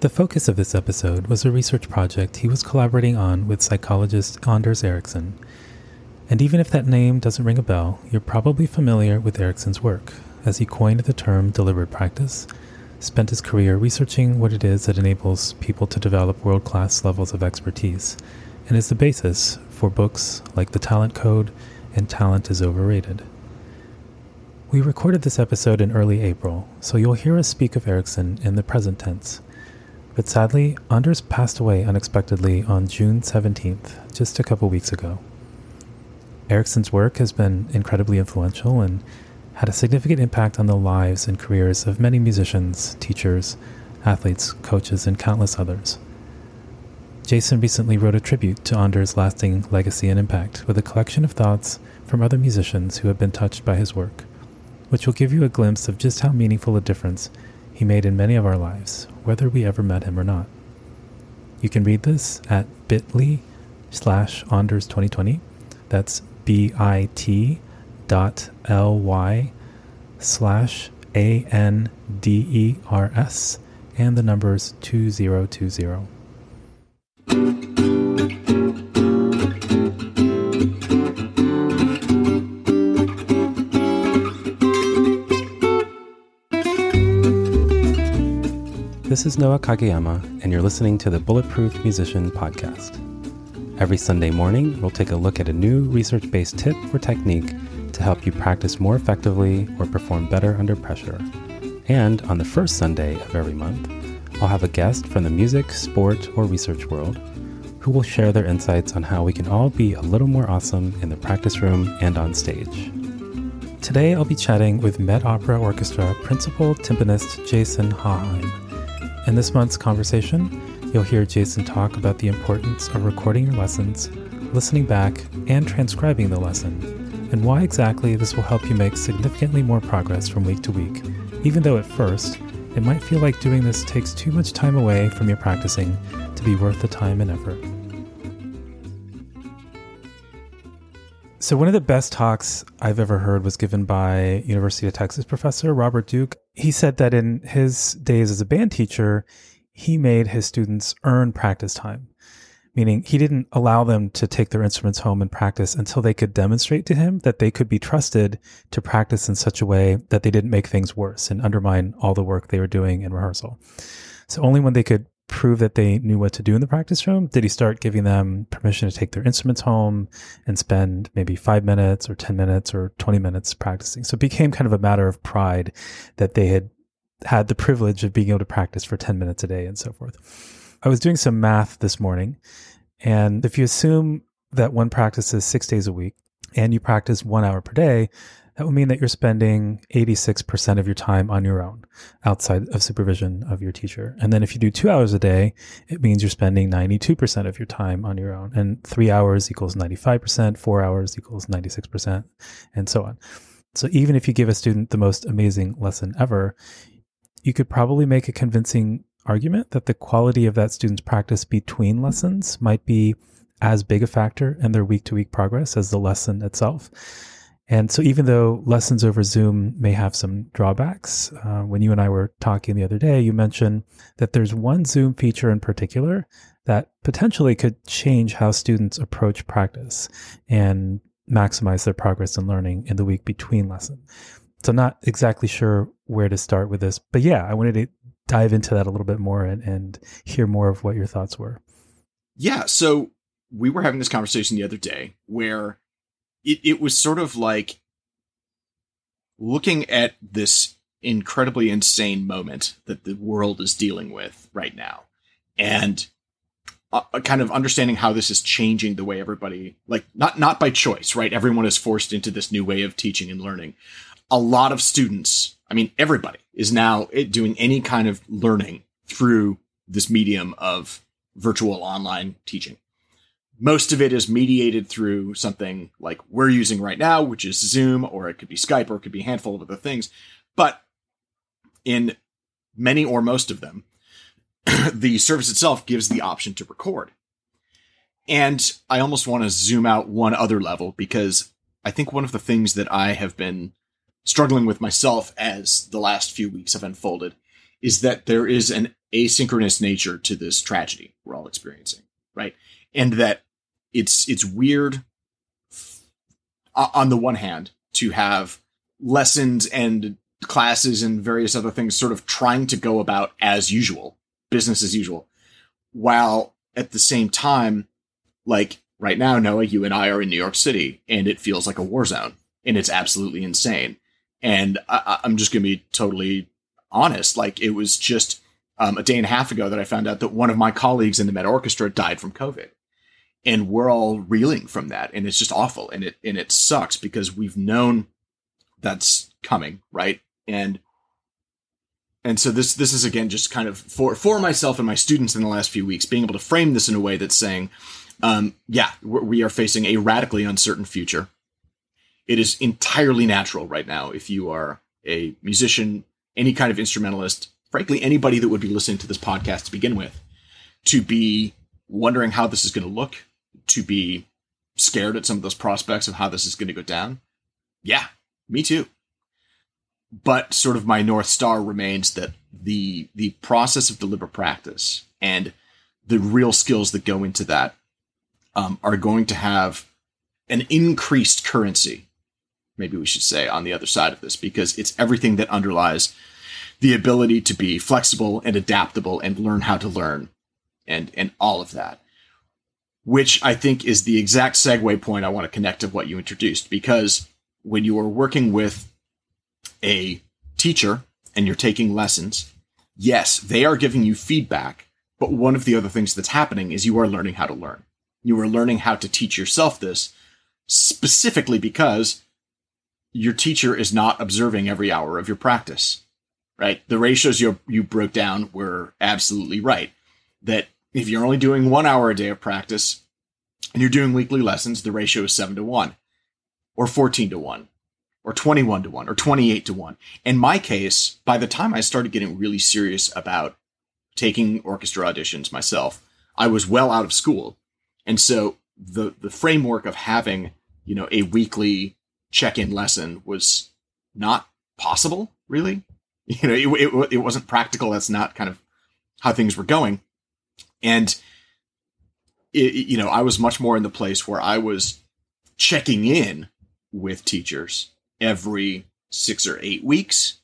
The focus of this episode was a research project he was collaborating on with psychologist Anders Ericsson. And even if that name doesn't ring a bell, you're probably familiar with Ericsson's work, as he coined the term deliberate practice, spent his career researching what it is that enables people to develop world class levels of expertise, and is the basis for books like The Talent Code and Talent is Overrated. We recorded this episode in early April, so you'll hear us speak of Ericsson in the present tense. But sadly, Anders passed away unexpectedly on June 17th, just a couple weeks ago. Ericsson's work has been incredibly influential and had a significant impact on the lives and careers of many musicians, teachers, athletes, coaches, and countless others. Jason recently wrote a tribute to Anders' lasting legacy and impact with a collection of thoughts from other musicians who have been touched by his work, which will give you a glimpse of just how meaningful a difference he made in many of our lives, whether we ever met him or not. You can read this at bit.ly slash Anders 2020. That's bit dot ly slash A N D E R S and the numbers 2020. This is Noah Kageyama, and you're listening to the Bulletproof Musician Podcast. Every Sunday morning, we'll take a look at a new research based tip or technique to help you practice more effectively or perform better under pressure. And on the first Sunday of every month, I'll have a guest from the music, sport, or research world who will share their insights on how we can all be a little more awesome in the practice room and on stage. Today, I'll be chatting with Met Opera Orchestra principal timpanist Jason Haaheim. In this month's conversation, you'll hear Jason talk about the importance of recording your lessons, listening back, and transcribing the lesson, and why exactly this will help you make significantly more progress from week to week, even though at first, it might feel like doing this takes too much time away from your practicing to be worth the time and effort. So one of the best talks I've ever heard was given by University of Texas professor Robert Duke. He said that in his days as a band teacher, he made his students earn practice time, meaning he didn't allow them to take their instruments home and practice until they could demonstrate to him that they could be trusted to practice in such a way that they didn't make things worse and undermine all the work they were doing in rehearsal. So only when they could prove that they knew what to do in the practice room, did he start giving them permission to take their instruments home and spend maybe five minutes or 10 minutes or 20 minutes practicing. So it became kind of a matter of pride that they had had the privilege of being able to practice for 10 minutes a day and so forth. I was doing some math this morning, and if you assume that one practices six days a week and you practice one hour per day, that would mean that you're spending 86% of your time on your own outside of supervision of your teacher. And then if you do two hours a day, it means you're spending 92% of your time on your own. And three hours equals 95%, four hours equals 96%, and so on. So even if you give a student the most amazing lesson ever, you could probably make a convincing argument that the quality of that student's practice between lessons might be as big a factor in their week to week progress as the lesson itself. And so, even though lessons over Zoom may have some drawbacks, uh, when you and I were talking the other day, you mentioned that there's one Zoom feature in particular that potentially could change how students approach practice and maximize their progress in learning in the week between lessons. So, not exactly sure where to start with this, but yeah, I wanted to dive into that a little bit more and, and hear more of what your thoughts were. Yeah. So we were having this conversation the other day where it, it was sort of like looking at this incredibly insane moment that the world is dealing with right now and uh, uh, kind of understanding how this is changing the way everybody like not not by choice right? Everyone is forced into this new way of teaching and learning. A lot of students i mean everybody is now eh, doing any kind of learning through this medium of virtual online teaching most of it is mediated through something like we're using right now, which is Zoom, or it could be Skype, or it could be a handful of other things. But in many or most of them, the service itself gives the option to record. And I almost want to zoom out one other level because I think one of the things that I have been struggling with myself as the last few weeks have unfolded is that there is an asynchronous nature to this tragedy we're all experiencing, right? And that it's it's weird on the one hand to have lessons and classes and various other things sort of trying to go about as usual, business as usual, while at the same time, like right now, Noah, you and I are in New York City, and it feels like a war zone, and it's absolutely insane. And I, am just going to be totally honest. Like it was just um, a day and a half ago that I found out that one of my colleagues in the Met Orchestra died from COVID and we're all reeling from that and it's just awful and it and it sucks because we've known that's coming right? And and so this this is again just kind of for for myself and my students in the last few weeks being able to frame this in a way that's saying um, yeah we are facing a radically uncertain future. It is entirely natural right now if you are a musician any kind of instrumentalist frankly anybody that would be listening to this podcast to begin with to be wondering how this is going to look to be scared at some of those prospects of how this is going to go down. Yeah, me too. But sort of my north star remains that the the process of deliberate practice and the real skills that go into that um, are going to have an increased currency. Maybe we should say on the other side of this because it's everything that underlies the ability to be flexible and adaptable and learn how to learn and and all of that which I think is the exact segue point I want to connect to what you introduced. Because when you are working with a teacher and you're taking lessons, yes, they are giving you feedback. But one of the other things that's happening is you are learning how to learn. You are learning how to teach yourself this specifically because your teacher is not observing every hour of your practice, right? The ratios you, you broke down were absolutely right. That if you're only doing one hour a day of practice and you're doing weekly lessons, the ratio is 7 to 1, or 14 to 1, or 21 to 1, or 28 to 1. In my case, by the time I started getting really serious about taking orchestra auditions myself, I was well out of school. And so the the framework of having, you know, a weekly check-in lesson was not possible, really. You know, it, it, it wasn't practical. That's not kind of how things were going. And it, you know, I was much more in the place where I was checking in with teachers every six or eight weeks,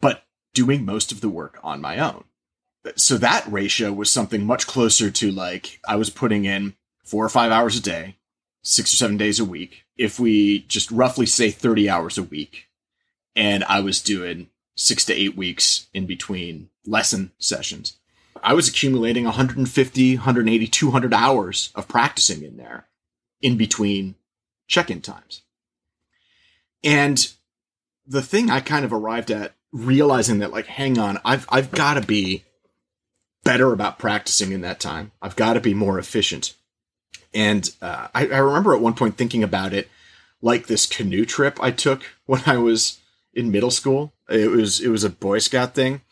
but doing most of the work on my own. So that ratio was something much closer to like I was putting in four or five hours a day, six or seven days a week. If we just roughly say 30 hours a week, and I was doing six to eight weeks in between lesson sessions. I was accumulating 150, 180, 200 hours of practicing in there in between check in times. And the thing I kind of arrived at realizing that, like, hang on, I've, I've got to be better about practicing in that time. I've got to be more efficient. And uh, I, I remember at one point thinking about it like this canoe trip I took when I was in middle school. It was it was a Boy Scout thing,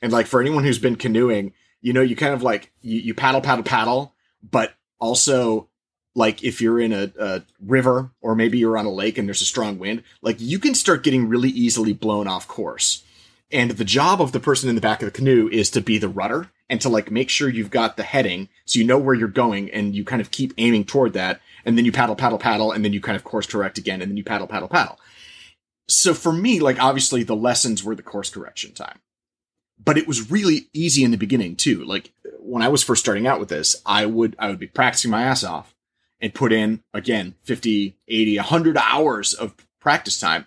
and like for anyone who's been canoeing, you know, you kind of like you, you paddle, paddle, paddle, but also like if you're in a, a, river or maybe you're on a lake and there's a strong wind, like you can start getting really easily blown off course. And the job of the person in the back of the canoe is to be the rudder and to like make sure you've got the heading so you know where you're going and you kind of keep aiming toward that. And then you paddle, paddle, paddle, and then you kind of course correct again, and then you paddle, paddle, paddle. So for me, like obviously the lessons were the course correction time but it was really easy in the beginning too. Like when I was first starting out with this, I would I would be practicing my ass off and put in again 50, 80, 100 hours of practice time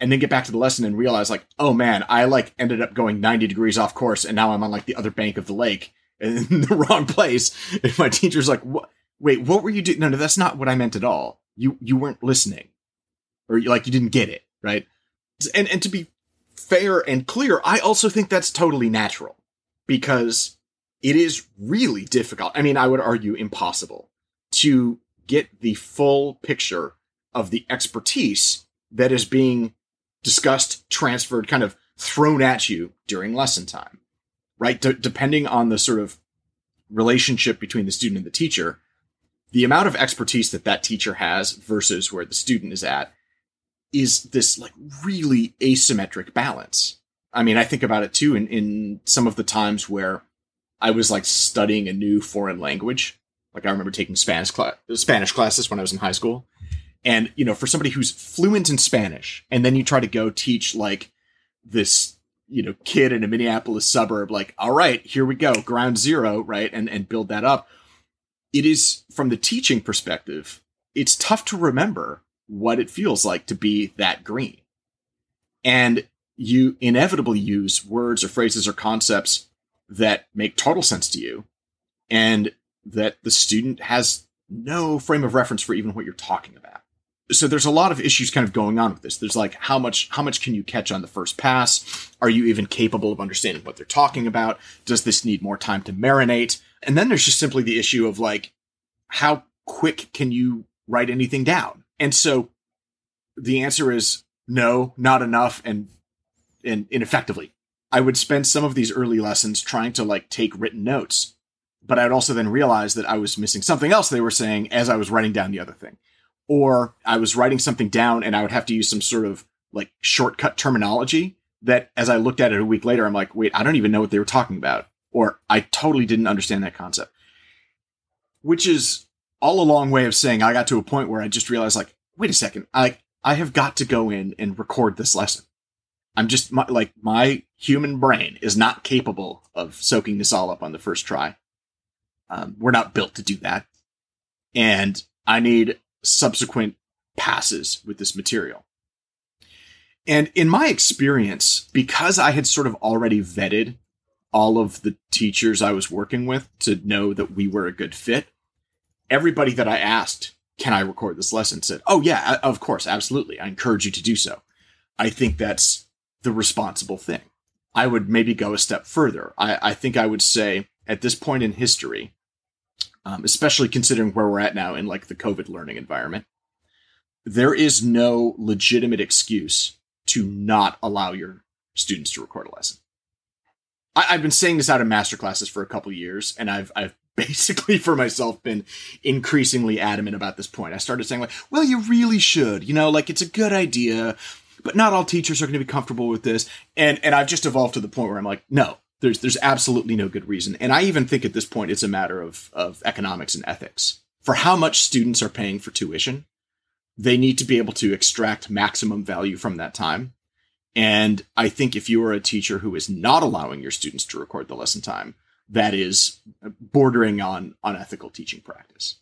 and then get back to the lesson and realize like, oh man, I like ended up going 90 degrees off course and now I'm on like the other bank of the lake in the wrong place. And my teacher's like, what? Wait, what were you doing? No, no, that's not what I meant at all. You, you weren't listening or like you didn't get it. Right. And, and to be fair and clear, I also think that's totally natural because it is really difficult. I mean, I would argue impossible to get the full picture of the expertise that is being discussed, transferred, kind of thrown at you during lesson time, right? D- depending on the sort of relationship between the student and the teacher, the amount of expertise that that teacher has versus where the student is at is this like really asymmetric balance. I mean, I think about it too in, in some of the times where I was like studying a new foreign language. Like I remember taking Spanish class, Spanish classes when I was in high school. And, you know, for somebody who's fluent in Spanish and then you try to go teach like this, you know, kid in a Minneapolis suburb, like, all right, here we go, ground zero, right? And, and build that up. It is from the teaching perspective, it's tough to remember what it feels like to be that green. And you inevitably use words or phrases or concepts that make total sense to you and that the student has no frame of reference for even what you're talking about. So there's a lot of issues kind of going on with this. There's like how much how much can you catch on the first pass? Are you even capable of understanding what they're talking about? Does this need more time to marinate? And then there's just simply the issue of like how quick can you write anything down? And so the answer is no, not enough and and ineffectively. I would spend some of these early lessons trying to like take written notes, but I'd also then realize that I was missing something else they were saying as I was writing down the other thing. Or I was writing something down and I would have to use some sort of like shortcut terminology that as I looked at it a week later, I'm like, wait, I don't even know what they were talking about. Or I totally didn't understand that concept. Which is all a long way of saying I got to a point where I just realized like, wait a second, I I have got to go in and record this lesson. I'm just my, like my human brain is not capable of soaking this all up on the first try. Um, we're not built to do that, and I need subsequent passes with this material. And in my experience, because I had sort of already vetted all of the teachers I was working with to know that we were a good fit, everybody that I asked, can I record this lesson, said, oh, yeah, of course, absolutely. I encourage you to do so. I think that's the responsible thing. I would maybe go a step further. I, I think I would say at this point in history, um, especially considering where we're at now in like the COVID learning environment, there is no legitimate excuse to not allow your students to record a lesson. I, have been saying this out in master classes for a couple years, and I've I've basically for myself been increasingly adamant about this point. I started saying like, well, you really should, you know, like it's a good idea but not all teachers are going to be comfortable with this. And and I've just evolved to the point where I'm like, no, there's there's absolutely no good reason. And I even think at this point it's a matter of of economics and ethics. For how much students are paying for tuition, they need to be able to extract maximum value from that time. And I think if you are a teacher who is not allowing your students to record the lesson time, that is bordering on unethical teaching practice.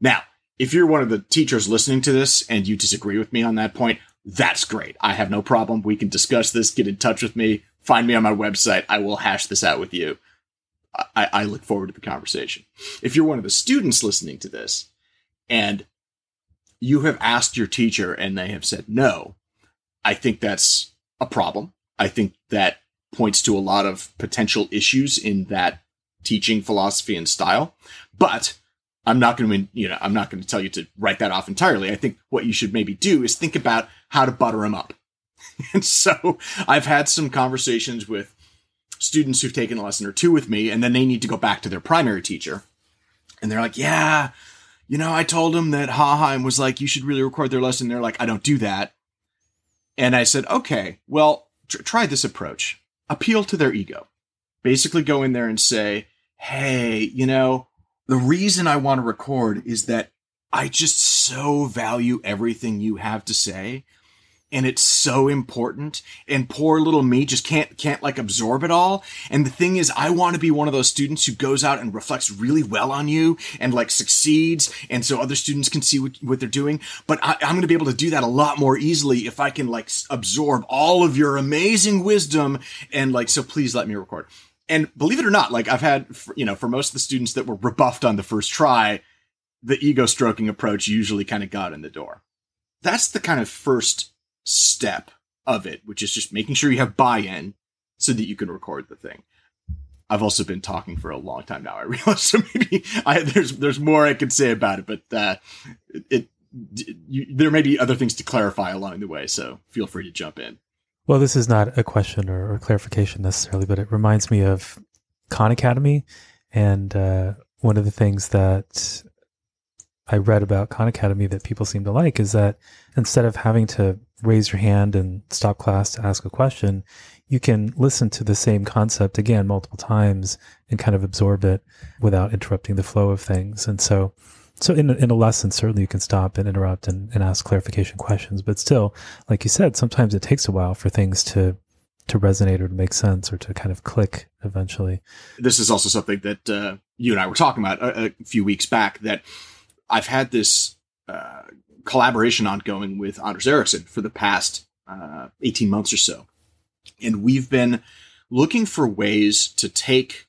Now, if you're one of the teachers listening to this and you disagree with me on that point, that's great. I have no problem. We can discuss this. Get in touch with me. Find me on my website. I will hash this out with you. I, I look forward to the conversation. If you're one of the students listening to this and you have asked your teacher and they have said no, I think that's a problem. I think that points to a lot of potential issues in that teaching philosophy and style. But I'm not going to, you know, I'm not going to tell you to write that off entirely. I think what you should maybe do is think about how to butter them up. and so I've had some conversations with students who've taken a lesson or two with me, and then they need to go back to their primary teacher. And they're like, yeah, you know, I told them that Haaheim was like, you should really record their lesson. They're like, I don't do that. And I said, okay, well, tr- try this approach. Appeal to their ego. Basically go in there and say, hey, you know, the reason I want to record is that I just so value everything you have to say and it's so important and poor little me just can't can't like absorb it all and the thing is i want to be one of those students who goes out and reflects really well on you and like succeeds and so other students can see what, what they're doing but I, i'm going to be able to do that a lot more easily if i can like absorb all of your amazing wisdom and like so please let me record and believe it or not like i've had you know for most of the students that were rebuffed on the first try the ego stroking approach usually kind of got in the door that's the kind of first step of it, which is just making sure you have buy-in so that you can record the thing. I've also been talking for a long time now. I realize so maybe I, there's there's more I could say about it, but uh, it, it you, there may be other things to clarify along the way. So feel free to jump in. Well, this is not a question or, or clarification necessarily, but it reminds me of Khan Academy, and uh, one of the things that I read about Khan Academy that people seem to like is that instead of having to raise your hand and stop class to ask a question, you can listen to the same concept again multiple times and kind of absorb it without interrupting the flow of things. And so, so in a, in a lesson, certainly you can stop and interrupt and, and ask clarification questions. But still, like you said, sometimes it takes a while for things to to resonate or to make sense or to kind of click eventually. This is also something that uh, you and I were talking about a, a few weeks back that I've had this uh, collaboration ongoing with Anders Ericsson for the past uh, 18 months or so. And we've been looking for ways to take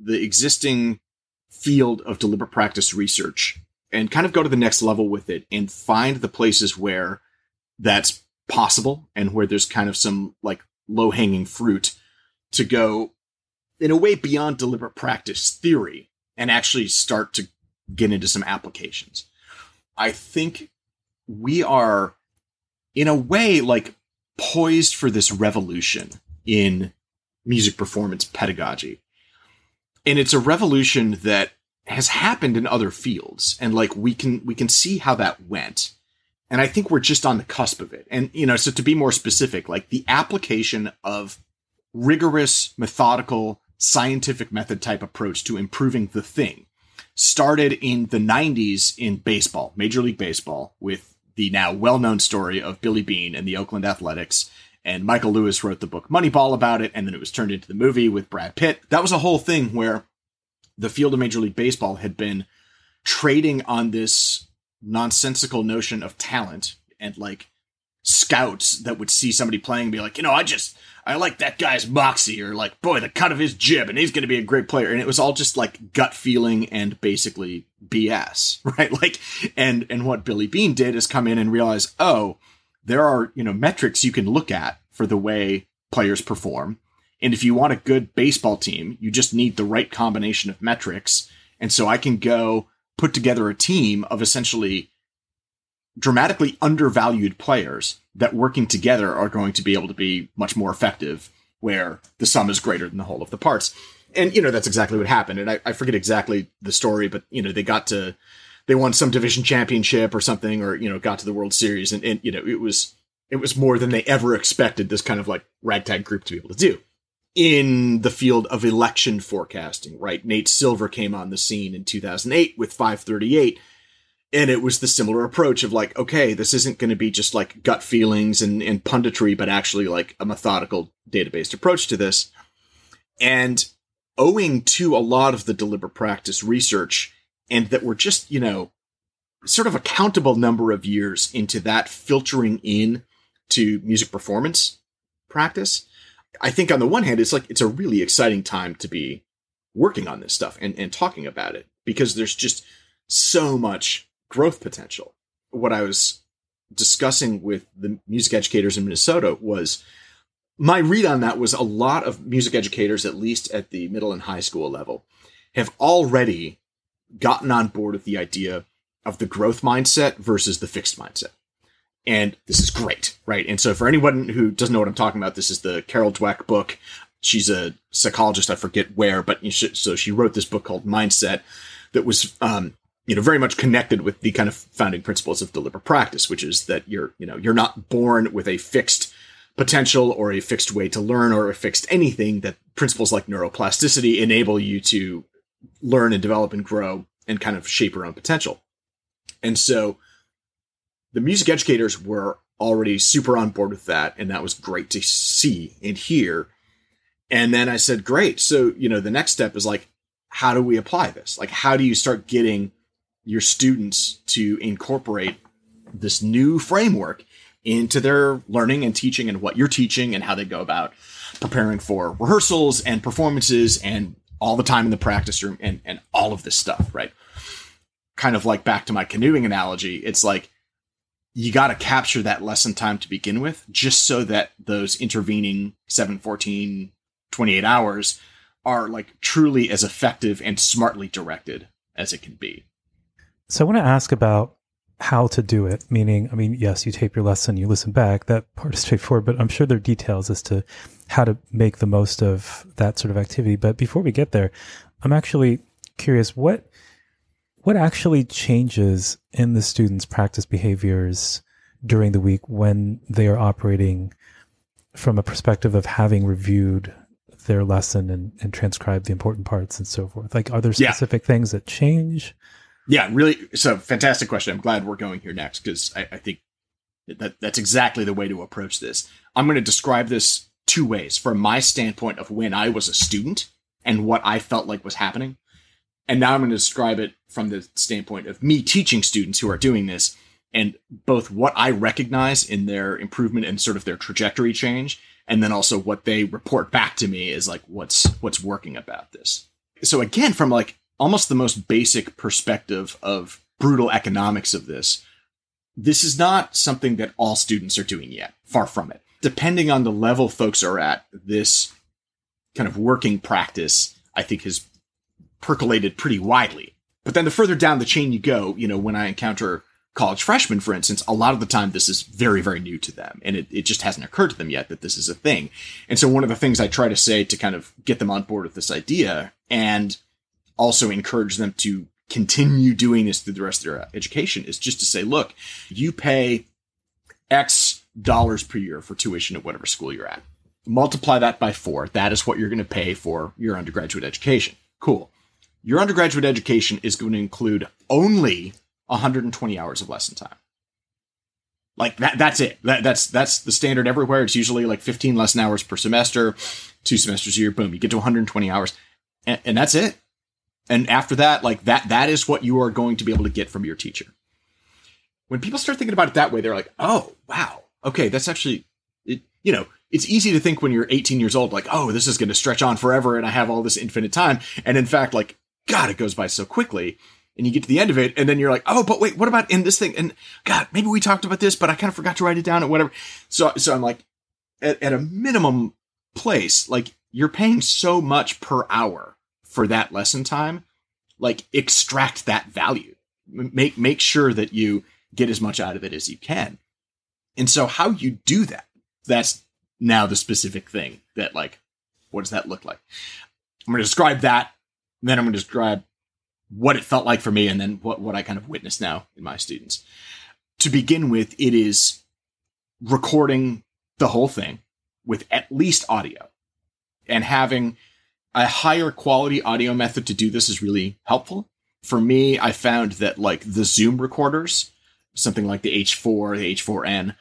the existing field of deliberate practice research and kind of go to the next level with it and find the places where that's possible and where there's kind of some like low hanging fruit to go in a way beyond deliberate practice theory and actually start to get into some applications. I think we are, in a way, like poised for this revolution in music performance pedagogy. And it's a revolution that has happened in other fields and like we can we can see how that went and i think we're just on the cusp of it and you know so to be more specific like the application of rigorous methodical scientific method type approach to improving the thing started in the 90s in baseball, Major League Baseball, with the now well known story of Billy Beane and the Oakland Athletics. And Michael Lewis wrote the book Moneyball about it, and then it was turned into the movie with Brad Pitt. That was a whole thing where the field of Major League Baseball had been trading on this nonsensical notion of talent and like scouts that would see somebody playing and be like, you know, I just I like that guy's moxie, or like, boy, the cut of his jib, and he's going to be a great player. And it was all just like gut feeling and basically BS, right? Like, and and what Billy Beane did is come in and realize, oh, there are you know metrics you can look at for the way players perform, and if you want a good baseball team, you just need the right combination of metrics. And so I can go put together a team of essentially dramatically undervalued players that working together are going to be able to be much more effective where the sum is greater than the whole of the parts. And, you know, that's exactly what happened. And I, I forget exactly the story, but, you know, they got to, they won some division championship or something, or, you know, got to the World Series. And, and, you know, it was, it was more than they ever expected this kind of like ragtag group to be able to do in the field of election forecasting, right? Nate Silver came on the scene in 2008 with 538 and it was the similar approach of like okay this isn't going to be just like gut feelings and, and punditry but actually like a methodical database approach to this and owing to a lot of the deliberate practice research and that we're just you know sort of a countable number of years into that filtering in to music performance practice i think on the one hand it's like it's a really exciting time to be working on this stuff and, and talking about it because there's just so much growth potential. What I was discussing with the music educators in Minnesota was my read on that was a lot of music educators, at least at the middle and high school level, have already gotten on board with the idea of the growth mindset versus the fixed mindset. And this is great, right? And so, for anyone who doesn't know what I'm talking about, this is the Carol Dweck book. She's a psychologist, I forget where, but so she wrote this book called Mindset that was um, you know very much connected with the kind of founding principles of deliberate practice which is that you're you know you're not born with a fixed potential or a fixed way to learn or a fixed anything that principles like neuroplasticity enable you to learn and develop and grow and kind of shape your own potential and so the music educators were already super on board with that. And that was great to see and hear. And then I said, great. So, you know, the next step is like, how do we apply this? Like, how do you start getting your students to incorporate this new framework into their learning and teaching and what you're teaching and how they go about preparing for rehearsals and performances and all the time in the practice room and, and all of this stuff, right? Kind of like back to my canoeing analogy, it's like you got to capture that lesson time to begin with, just so that those intervening 7, 14, 28 hours are like truly as effective and smartly directed as it can be. So I want to ask about how to do it. Meaning, I mean, yes, you tape your lesson, you listen back. That part is straightforward, but I'm sure there are details as to how to make the most of that sort of activity. But before we get there, I'm actually curious what what actually changes in the students' practice behaviors during the week when they are operating from a perspective of having reviewed their lesson and, and transcribed the important parts and so forth? Like, are there specific yeah. things that change? Yeah, really. So, fantastic question. I'm glad we're going here next because I, I think that that's exactly the way to approach this. I'm going to describe this two ways from my standpoint of when I was a student and what I felt like was happening. And now I'm going to describe it from the standpoint of me teaching students who are doing this and both what I recognize in their improvement and sort of their trajectory change and then also what they report back to me is like what's what's working about this. So again from like almost the most basic perspective of brutal economics of this, this is not something that all students are doing yet. Far from it. Depending on the level folks are at, this kind of working practice, I think, has percolated pretty widely. But then the further down the chain you go, you know, when I encounter college freshmen, for instance, a lot of the time this is very, very new to them. And it, it just hasn't occurred to them yet that this is a thing. And so one of the things I try to say to kind of get them on board with this idea and also encourage them to continue doing this through the rest of their uh, education is just to say, look, you pay X dollars per year for tuition at whatever school you're at. Multiply that by four. That is what you're going to pay for your undergraduate education. Cool. Your undergraduate education is going to include only 120 hours of lesson time. Like that that's it. That that's that's the standard everywhere. It's usually like 15 lesson hours per semester, two semesters a year, boom, you get to 120 hours. And, and that's it. And after that, like that that is what you are going to be able to get from your teacher. When people start thinking about it that way, they're like, "Oh, wow. Okay, that's actually it, you know, it's easy to think when you're 18 years old, like, oh, this is going to stretch on forever and I have all this infinite time. And in fact, like, God, it goes by so quickly and you get to the end of it, and then you're like, oh, but wait, what about in this thing? And God, maybe we talked about this, but I kind of forgot to write it down or whatever. So, so I'm like, at, at a minimum place, like you're paying so much per hour for that lesson time, like extract that value. Make make sure that you get as much out of it as you can. And so how you do that, that's now the specific thing that like, what does that look like? I'm going to describe that. Then I'm going to describe what it felt like for me and then what, what I kind of witness now in my students. To begin with, it is recording the whole thing with at least audio and having a higher quality audio method to do this is really helpful. For me, I found that like the Zoom recorders, something like the H4, the H4n,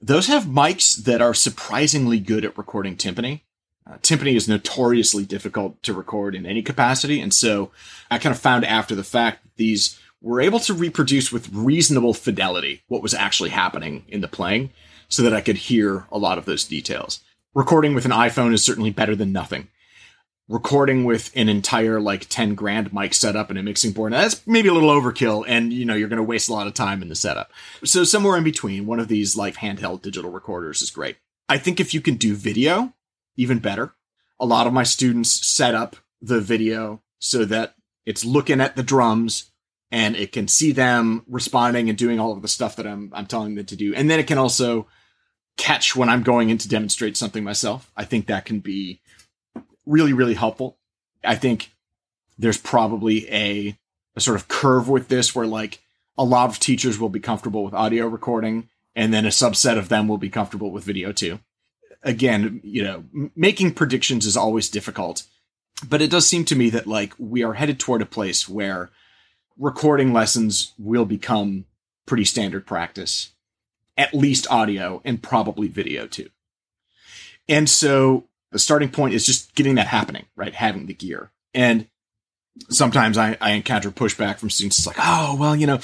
those have mics that are surprisingly good at recording timpani. Uh, timpani is notoriously difficult to record in any capacity, and so I kind of found after the fact these were able to reproduce with reasonable fidelity what was actually happening in the playing, so that I could hear a lot of those details. Recording with an iPhone is certainly better than nothing. Recording with an entire like 10 grand mic setup and a mixing board, that's maybe a little overkill, and you know, you're gonna waste a lot of time in the setup. So somewhere in between, one of these like handheld digital recorders is great. I think if you can do video, even better. A lot of my students set up the video so that it's looking at the drums and it can see them responding and doing all of the stuff that I'm I'm telling them to do. And then it can also catch when I'm going in to demonstrate something myself. I think that can be really really helpful. I think there's probably a a sort of curve with this where like a lot of teachers will be comfortable with audio recording and then a subset of them will be comfortable with video too again, you know, making predictions is always difficult, but it does seem to me that like we are headed toward a place where recording lessons will become pretty standard practice. at least audio and probably video too. And so the starting point is just getting that happening, right? Having the gear. And sometimes I, I encounter pushback from students. It's like, oh, well, you know,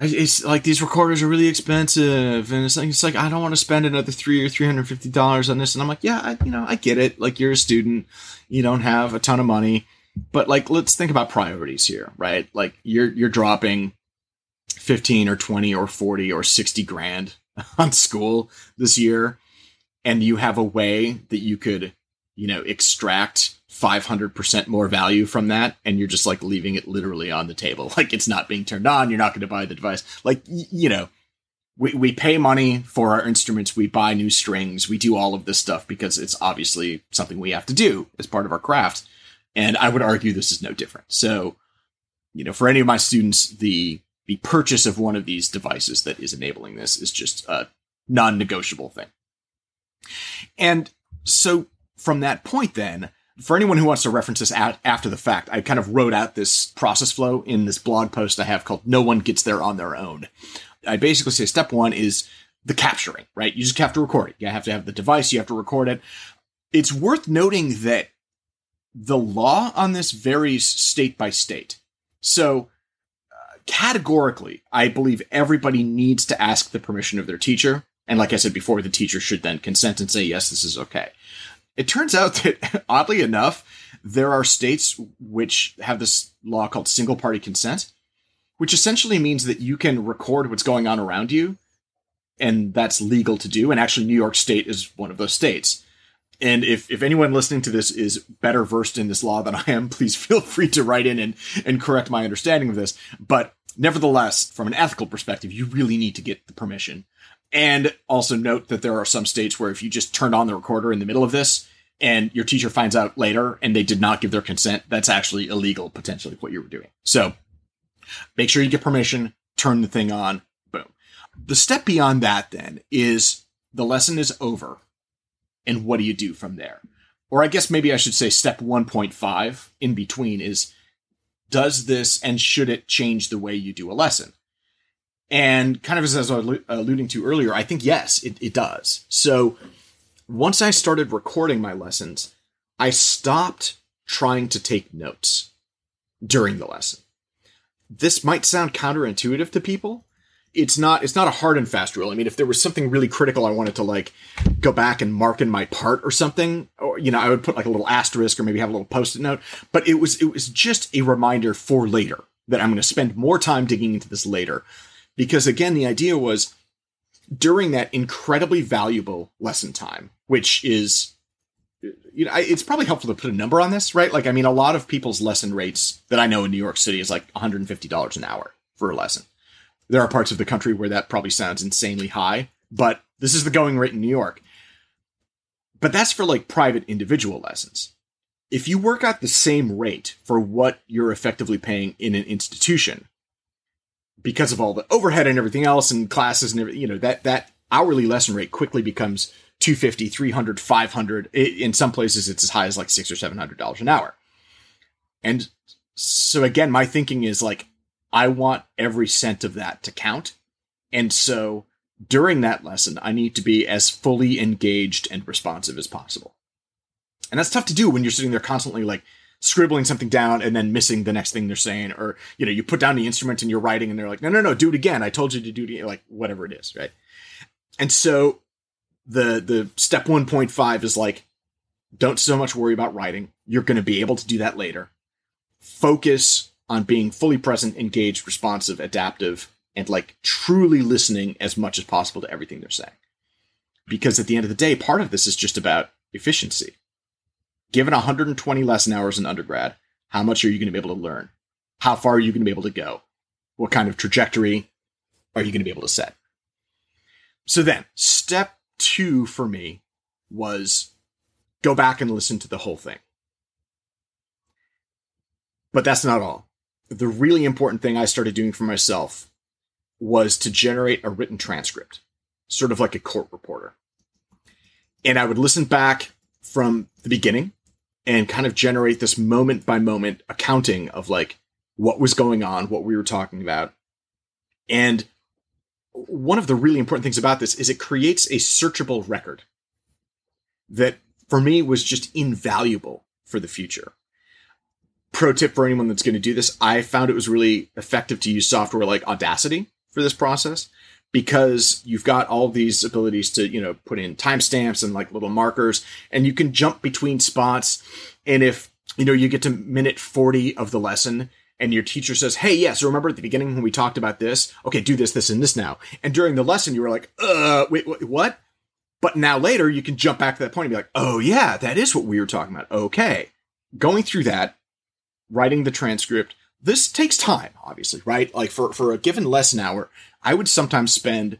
it's like these recorders are really expensive, and it's like it's like I don't want to spend another three or three hundred fifty dollars on this. And I'm like, yeah, I, you know, I get it. Like you're a student, you don't have a ton of money, but like let's think about priorities here, right? Like you're you're dropping fifteen or twenty or forty or sixty grand on school this year, and you have a way that you could, you know, extract 500% more value from that and you're just like leaving it literally on the table. Like it's not being turned on. You're not going to buy the device. Like you know we, we pay money for our instruments. We buy new strings. We do all of this stuff because it's obviously something we have to do as part of our craft. And i would argue this is no different. So you know for any of my students the the purchase of one of these devices that is enabling this is just a non-negotiable thing. And so from that point then for anyone who wants to reference this after the fact, I kind of wrote out this process flow in this blog post I have called No One Gets There on Their Own. I basically say step one is the capturing, right? You just have to record it. You have to have the device, you have to record it. It's worth noting that the law on this varies state by state. So, uh, categorically, I believe everybody needs to ask the permission of their teacher. And like I said before, the teacher should then consent and say, yes, this is okay. It turns out that, oddly enough, there are states which have this law called single party consent, which essentially means that you can record what's going on around you, and that's legal to do. And actually, New York State is one of those states. And if, if anyone listening to this is better versed in this law than I am, please feel free to write in and, and correct my understanding of this. But nevertheless, from an ethical perspective, you really need to get the permission. And also note that there are some states where if you just turn on the recorder in the middle of this, and your teacher finds out later and they did not give their consent, that's actually illegal, potentially, what you were doing. So make sure you get permission, turn the thing on, boom. The step beyond that then is the lesson is over. And what do you do from there? Or I guess maybe I should say step 1.5 in between is does this and should it change the way you do a lesson? And kind of as I was alluding to earlier, I think yes, it, it does. So once I started recording my lessons, I stopped trying to take notes during the lesson. This might sound counterintuitive to people. It's not it's not a hard and fast rule. I mean, if there was something really critical I wanted to like go back and mark in my part or something, or you know, I would put like a little asterisk or maybe have a little post-it note, but it was it was just a reminder for later that I'm going to spend more time digging into this later. Because again, the idea was during that incredibly valuable lesson time, which is you know, it's probably helpful to put a number on this, right? Like, I mean, a lot of people's lesson rates that I know in New York City is like $150 an hour for a lesson. There are parts of the country where that probably sounds insanely high, but this is the going rate in New York. But that's for like private individual lessons. If you work out the same rate for what you're effectively paying in an institution, because of all the overhead and everything else and classes and everything, you know, that, that hourly lesson rate quickly becomes 250, 300, 500. In some places, it's as high as like six or seven hundred dollars an hour. And so again, my thinking is like, I want every cent of that to count. And so during that lesson, I need to be as fully engaged and responsive as possible. And that's tough to do when you're sitting there constantly like scribbling something down and then missing the next thing they're saying, or you know, you put down the instrument and you're writing and they're like, no, no, no, do it again. I told you to do it, like whatever it is, right? And so the the step 1.5 is like, don't so much worry about writing. You're going to be able to do that later. Focus on being fully present, engaged, responsive, adaptive, and like truly listening as much as possible to everything they're saying. Because at the end of the day, part of this is just about efficiency given 120 lesson hours in undergrad, how much are you going to be able to learn? How far are you going to be able to go? What kind of trajectory are you going to be able to set? So then, step two for me was go back and listen to the whole thing. But that's not all. The really important thing I started doing for myself was to generate a written transcript, sort of like a court reporter. And I would listen back from the beginning and kind of generate this moment by moment accounting of like what was going on, what we were talking about. And one of the really important things about this is it creates a searchable record that for me was just invaluable for the future. Pro tip for anyone that's going to do this, I found it was really effective to use software like Audacity for this process because you've got all these abilities to, you know, put in timestamps and like little markers and you can jump between spots. And if, you know, you get to minute 40 of the lesson and your teacher says, Hey, yes, yeah, so remember at the beginning when we talked about this? Okay, do this, this, and this now. And during the lesson, you were like, uh, wait, what? But now later, you can jump back to that point and be like, oh, yeah, that is what we were talking about. Okay. Going through that, writing the transcript, this takes time, obviously, right? Like for, for a given lesson hour, I would sometimes spend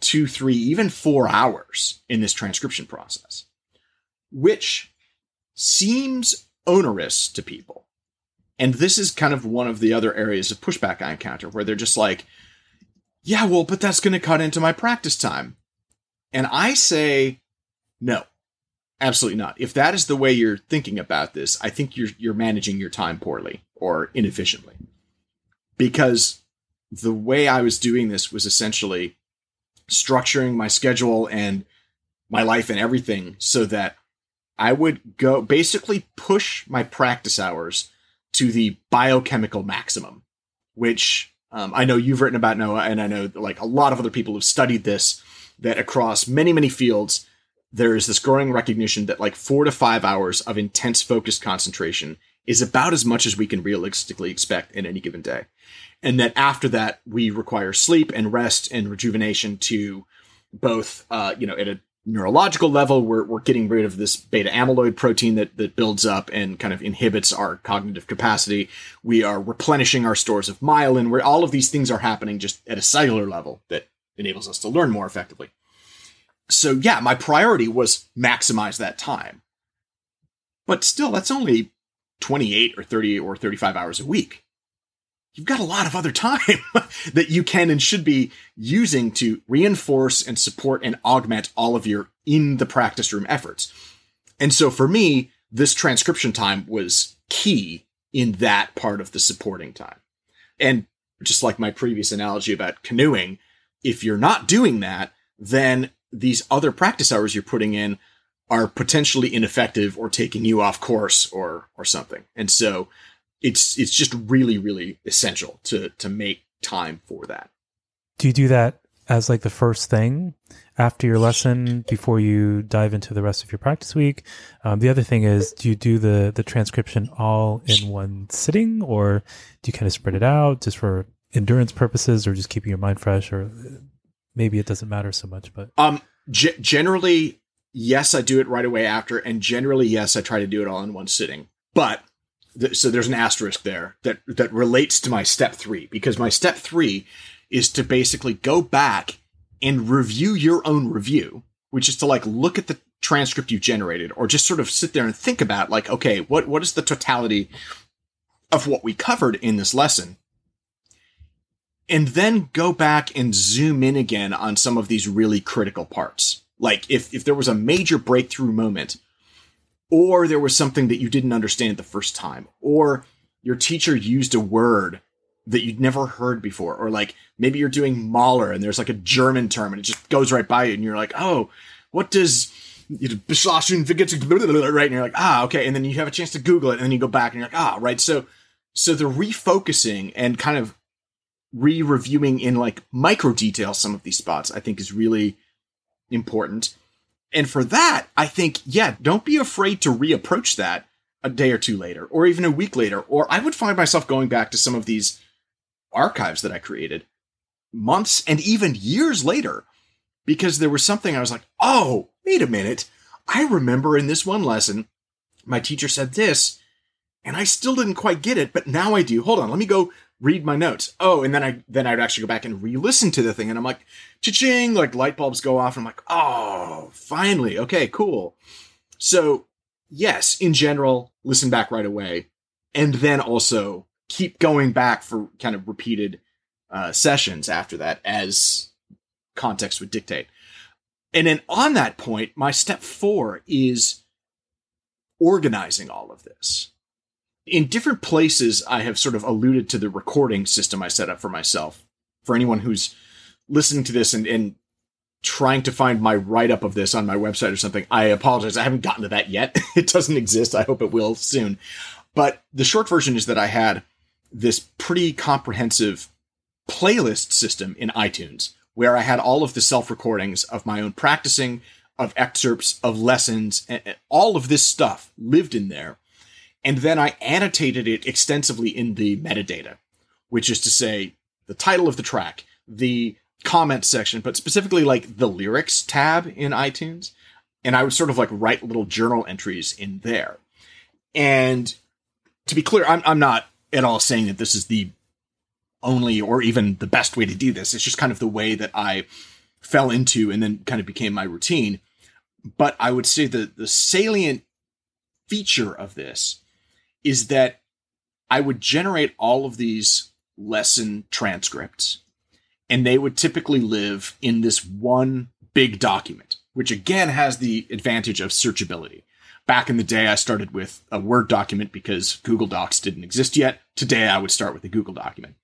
two, three, even four hours in this transcription process, which seems onerous to people. And this is kind of one of the other areas of pushback I encounter where they're just like, yeah, well, but that's going to cut into my practice time. And I say, no, absolutely not. If that is the way you're thinking about this, I think you're you're managing your time poorly or inefficiently. Because the way I was doing this was essentially structuring my schedule and my life and everything so that I would go basically push my practice hours to the biochemical maximum, which um, I know you've written about Noa, and I know like a lot of other people have studied this that across many, many fields, there is this growing recognition that like four to five hours of intense focused concentration is about as much as we can realistically expect in any given day. And that after that, we require sleep and rest and rejuvenation to both, uh, you know, at a neurological level, we're, we're getting rid of this beta amyloid protein that, that builds up and kind of inhibits our cognitive capacity. We are replenishing our stores of myelin, where all of these things are happening just at a cellular level that enables us to learn more effectively. So, yeah, my priority was maximize that time. But still, that's only 28 or 30 or 35 hours a week. You've got a lot of other time that you can and should be using to reinforce and support and augment all of your in the practice room efforts. And so for me, this transcription time was key in that part of the supporting time. And just like my previous analogy about canoeing, if you're not doing that, then these other practice hours you're putting in are potentially ineffective or taking you off course or or something. And so it's it's just really really essential to to make time for that. Do you do that as like the first thing after your lesson before you dive into the rest of your practice week? Um, the other thing is, do you do the the transcription all in one sitting, or do you kind of spread it out just for endurance purposes or just keeping your mind fresh or maybe it doesn't matter so much but um g- generally yes i do it right away after and generally yes i try to do it all in one sitting but th- so there's an asterisk there that that relates to my step 3 because my step 3 is to basically go back and review your own review which is to like look at the transcript you've generated or just sort of sit there and think about like okay what what is the totality of what we covered in this lesson and then go back and zoom in again on some of these really critical parts. Like if, if there was a major breakthrough moment, or there was something that you didn't understand the first time, or your teacher used a word that you'd never heard before, or like maybe you're doing Mahler and there's like a German term and it just goes right by you and you're like, oh, what does you know, right? And you're like, ah, okay. And then you have a chance to Google it and then you go back and you're like, ah, right. So, so the refocusing and kind of re-reviewing in like micro detail some of these spots i think is really important and for that i think yeah don't be afraid to reapproach that a day or two later or even a week later or i would find myself going back to some of these archives that i created months and even years later because there was something i was like oh wait a minute i remember in this one lesson my teacher said this and I still didn't quite get it, but now I do. Hold on, let me go read my notes. Oh, and then I then I'd actually go back and re-listen to the thing, and I'm like, cha-ching, like light bulbs go off. I'm like, oh, finally, okay, cool. So yes, in general, listen back right away, and then also keep going back for kind of repeated uh, sessions after that as context would dictate. And then on that point, my step four is organizing all of this in different places, I have sort of alluded to the recording system I set up for myself. For anyone who's listening to this and, and trying to find my write up of this on my website or something, I apologize. I haven't gotten to that yet. it doesn't exist. I hope it will soon. But the short version is that I had this pretty comprehensive playlist system in iTunes where I had all of the self recordings of my own practicing, of excerpts, of lessons, and all of this stuff lived in there. And then I annotated it extensively in the metadata, which is to say the title of the track, the comment section, but specifically like the lyrics tab in iTunes. And I would sort of like write little journal entries in there. And to be clear, I'm, I'm not at all saying that this is the only or even the best way to do this. It's just kind of the way that I fell into and then kind of became my routine. But I would say that the salient feature of this is that I would generate all of these lesson transcripts and they would typically live in this one big document, which again has the advantage of searchability. Back in the day, I started with a Word document because Google Docs didn't exist yet. Today, I would start with a Google document.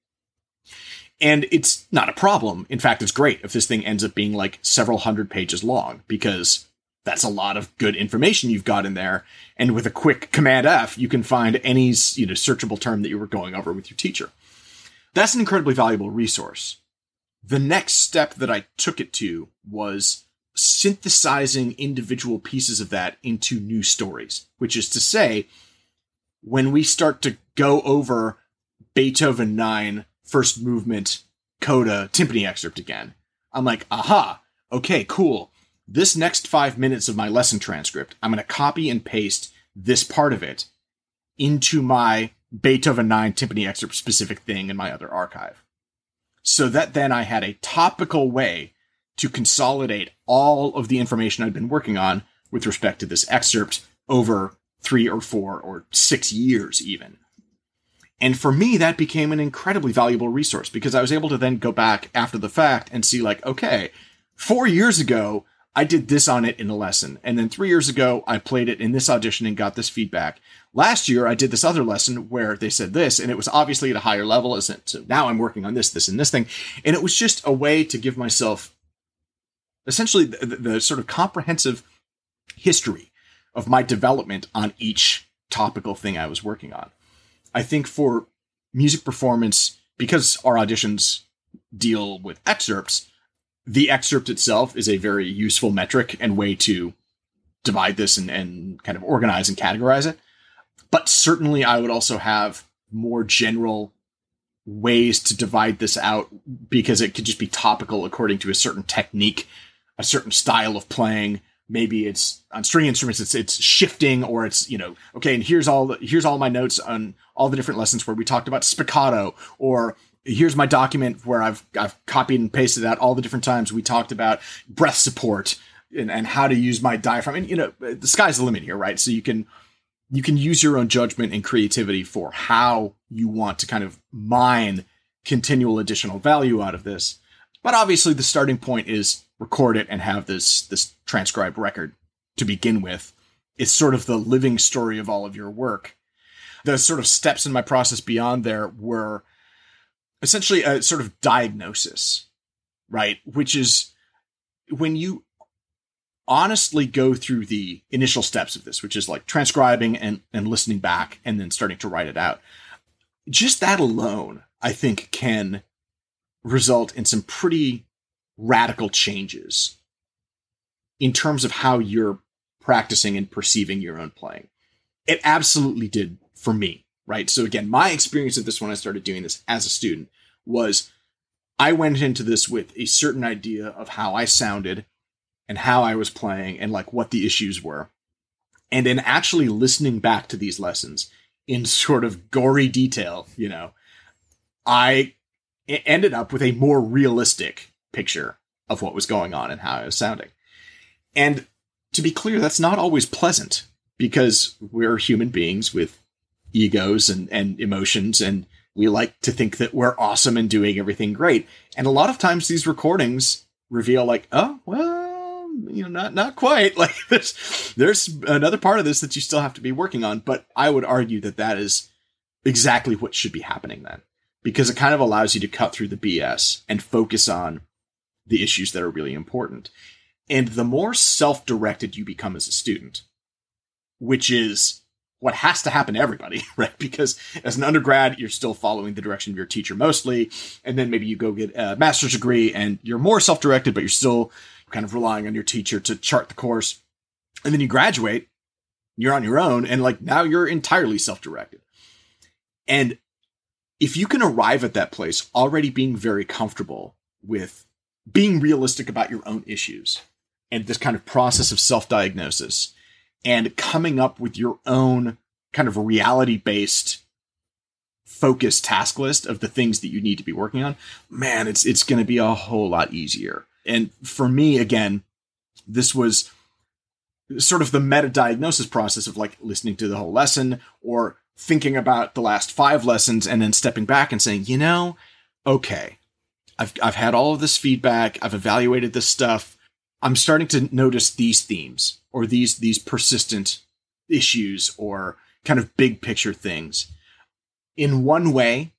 And it's not a problem. In fact, it's great if this thing ends up being like several hundred pages long because that's a lot of good information you've got in there. And with a quick command F, you can find any you know searchable term that you were going over with your teacher. That's an incredibly valuable resource. The next step that I took it to was synthesizing individual pieces of that into new stories, which is to say, when we start to go over Beethoven 9 first movement coda timpani excerpt again, I'm like, aha, okay, cool. This next five minutes of my lesson transcript, I'm going to copy and paste this part of it into my Beethoven 9 timpani excerpt specific thing in my other archive. So that then I had a topical way to consolidate all of the information I'd been working on with respect to this excerpt over three or four or six years, even. And for me, that became an incredibly valuable resource because I was able to then go back after the fact and see, like, okay, four years ago, I did this on it in a lesson. And then three years ago, I played it in this audition and got this feedback. Last year, I did this other lesson where they said this, and it was obviously at a higher level. Isn't so now I'm working on this, this, and this thing. And it was just a way to give myself essentially the, the sort of comprehensive history of my development on each topical thing I was working on. I think for music performance, because our auditions deal with excerpts, the excerpt itself is a very useful metric and way to divide this and, and kind of organize and categorize it. But certainly, I would also have more general ways to divide this out because it could just be topical according to a certain technique a certain style of playing. Maybe it's on string instruments, it's it's shifting, or it's you know okay. And here's all the, here's all my notes on all the different lessons where we talked about spiccato, or here's my document where I've I've copied and pasted out all the different times we talked about breath support and, and how to use my diaphragm. And you know the sky's the limit here, right? So you can you can use your own judgment and creativity for how you want to kind of mine continual additional value out of this. But obviously, the starting point is record it and have this this transcribed record to begin with. It's sort of the living story of all of your work. The sort of steps in my process beyond there were essentially a sort of diagnosis, right? Which is when you honestly go through the initial steps of this, which is like transcribing and, and listening back and then starting to write it out. Just that alone, I think, can result in some pretty radical changes in terms of how you're practicing and perceiving your own playing. It absolutely did for me, right? So again, my experience of this when I started doing this as a student was I went into this with a certain idea of how I sounded and how I was playing and like what the issues were. And in actually listening back to these lessons in sort of gory detail, you know, I ended up with a more realistic picture of what was going on and how I was sounding. And to be clear, that's not always pleasant because we're human beings with egos and, and emotions and we like to think that we're awesome and doing everything great. And a lot of times these recordings reveal like, oh, well, you know, not not quite. Like there's there's another part of this that you still have to be working on, but I would argue that that is exactly what should be happening then because it kind of allows you to cut through the BS and focus on the issues that are really important. And the more self directed you become as a student, which is what has to happen to everybody, right? Because as an undergrad, you're still following the direction of your teacher mostly. And then maybe you go get a master's degree and you're more self directed, but you're still kind of relying on your teacher to chart the course. And then you graduate, you're on your own, and like now you're entirely self directed. And if you can arrive at that place already being very comfortable with being realistic about your own issues and this kind of process of self diagnosis and coming up with your own kind of reality based focused task list of the things that you need to be working on, man, it's it's going to be a whole lot easier. And for me, again, this was sort of the meta diagnosis process of like listening to the whole lesson or thinking about the last five lessons and then stepping back and saying, you know, okay, I've I've had all of this feedback, I've evaluated this stuff. I'm starting to notice these themes or these these persistent issues or kind of big picture things. In one way,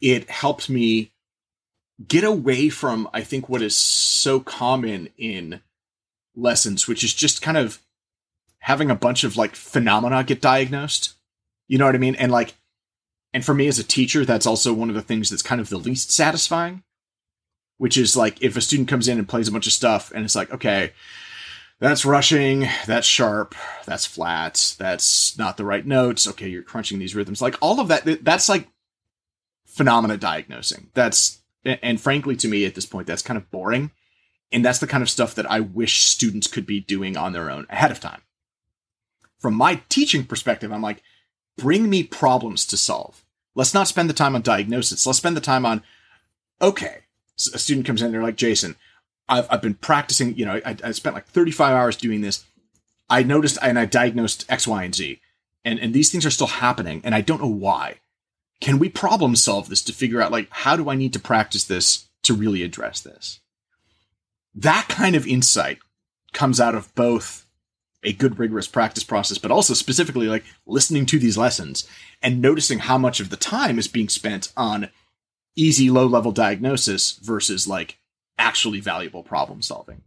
it helped me get away from I think what is so common in lessons, which is just kind of having a bunch of like phenomena get diagnosed. You know what I mean? And like and for me as a teacher, that's also one of the things that's kind of the least satisfying which is like if a student comes in and plays a bunch of stuff and it's like, okay, that's rushing, that's sharp, that's flat, that's not the right notes. Okay, you're crunching these rhythms. Like all of that, that's like phenomena diagnosing. That's, and frankly, to me at this point, that's kind of boring. And that's the kind of stuff that I wish students could be doing on their own ahead of time. From my teaching perspective, I'm like, bring me problems to solve. Let's not spend the time on diagnosis. Let's spend the time on, okay, a student comes in, and they're like, Jason, I've, I've been practicing, you know, I, I spent like 35 hours doing this. I noticed and I diagnosed X, Y, and Z. And, and these things are still happening, and I don't know why. Can we problem solve this to figure out, like, how do I need to practice this to really address this? That kind of insight comes out of both a good rigorous practice process, but also specifically like listening to these lessons and noticing how much of the time is being spent on easy low level diagnosis versus like actually valuable problem solving.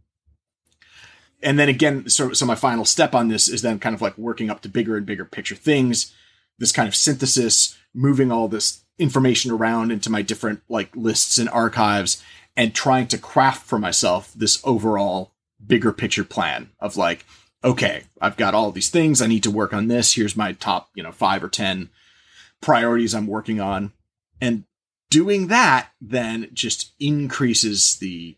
And then again, so, so my final step on this is then kind of like working up to bigger and bigger picture things, this kind of synthesis, moving all this information around into my different like lists and archives and trying to craft for myself this overall bigger picture plan of like, okay, I've got all these things. I need to work on this. Here's my top, you know, five or 10 priorities I'm working on. And doing that then just increases the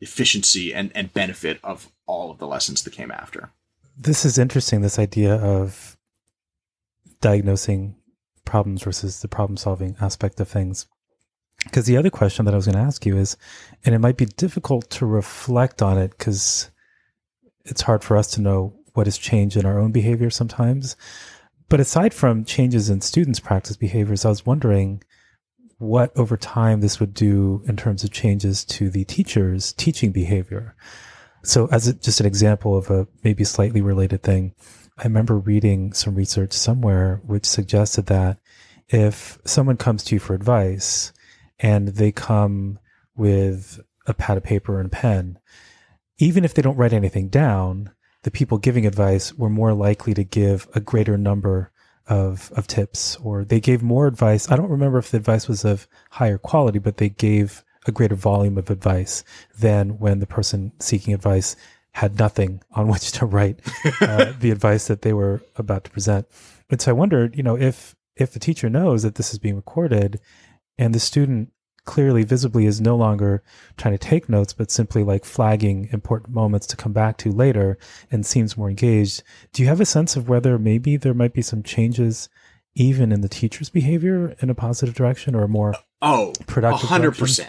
efficiency and, and benefit of all of the lessons that came after. This is interesting, this idea of diagnosing problems versus the problem solving aspect of things. Because the other question that I was going to ask you is, and it might be difficult to reflect on it because it's hard for us to know what has changed in our own behavior sometimes. But aside from changes in students' practice behaviors, I was wondering what over time this would do in terms of changes to the teacher's teaching behavior. So, as a, just an example of a maybe slightly related thing, I remember reading some research somewhere which suggested that if someone comes to you for advice and they come with a pad of paper and a pen, even if they don't write anything down, the people giving advice were more likely to give a greater number of of tips or they gave more advice. I don't remember if the advice was of higher quality, but they gave a greater volume of advice than when the person seeking advice had nothing on which to write uh, the advice that they were about to present. And so I wondered, you know, if if the teacher knows that this is being recorded and the student clearly visibly is no longer trying to take notes but simply like flagging important moments to come back to later and seems more engaged. Do you have a sense of whether maybe there might be some changes even in the teacher's behavior in a positive direction or a more oh productive 100% direction?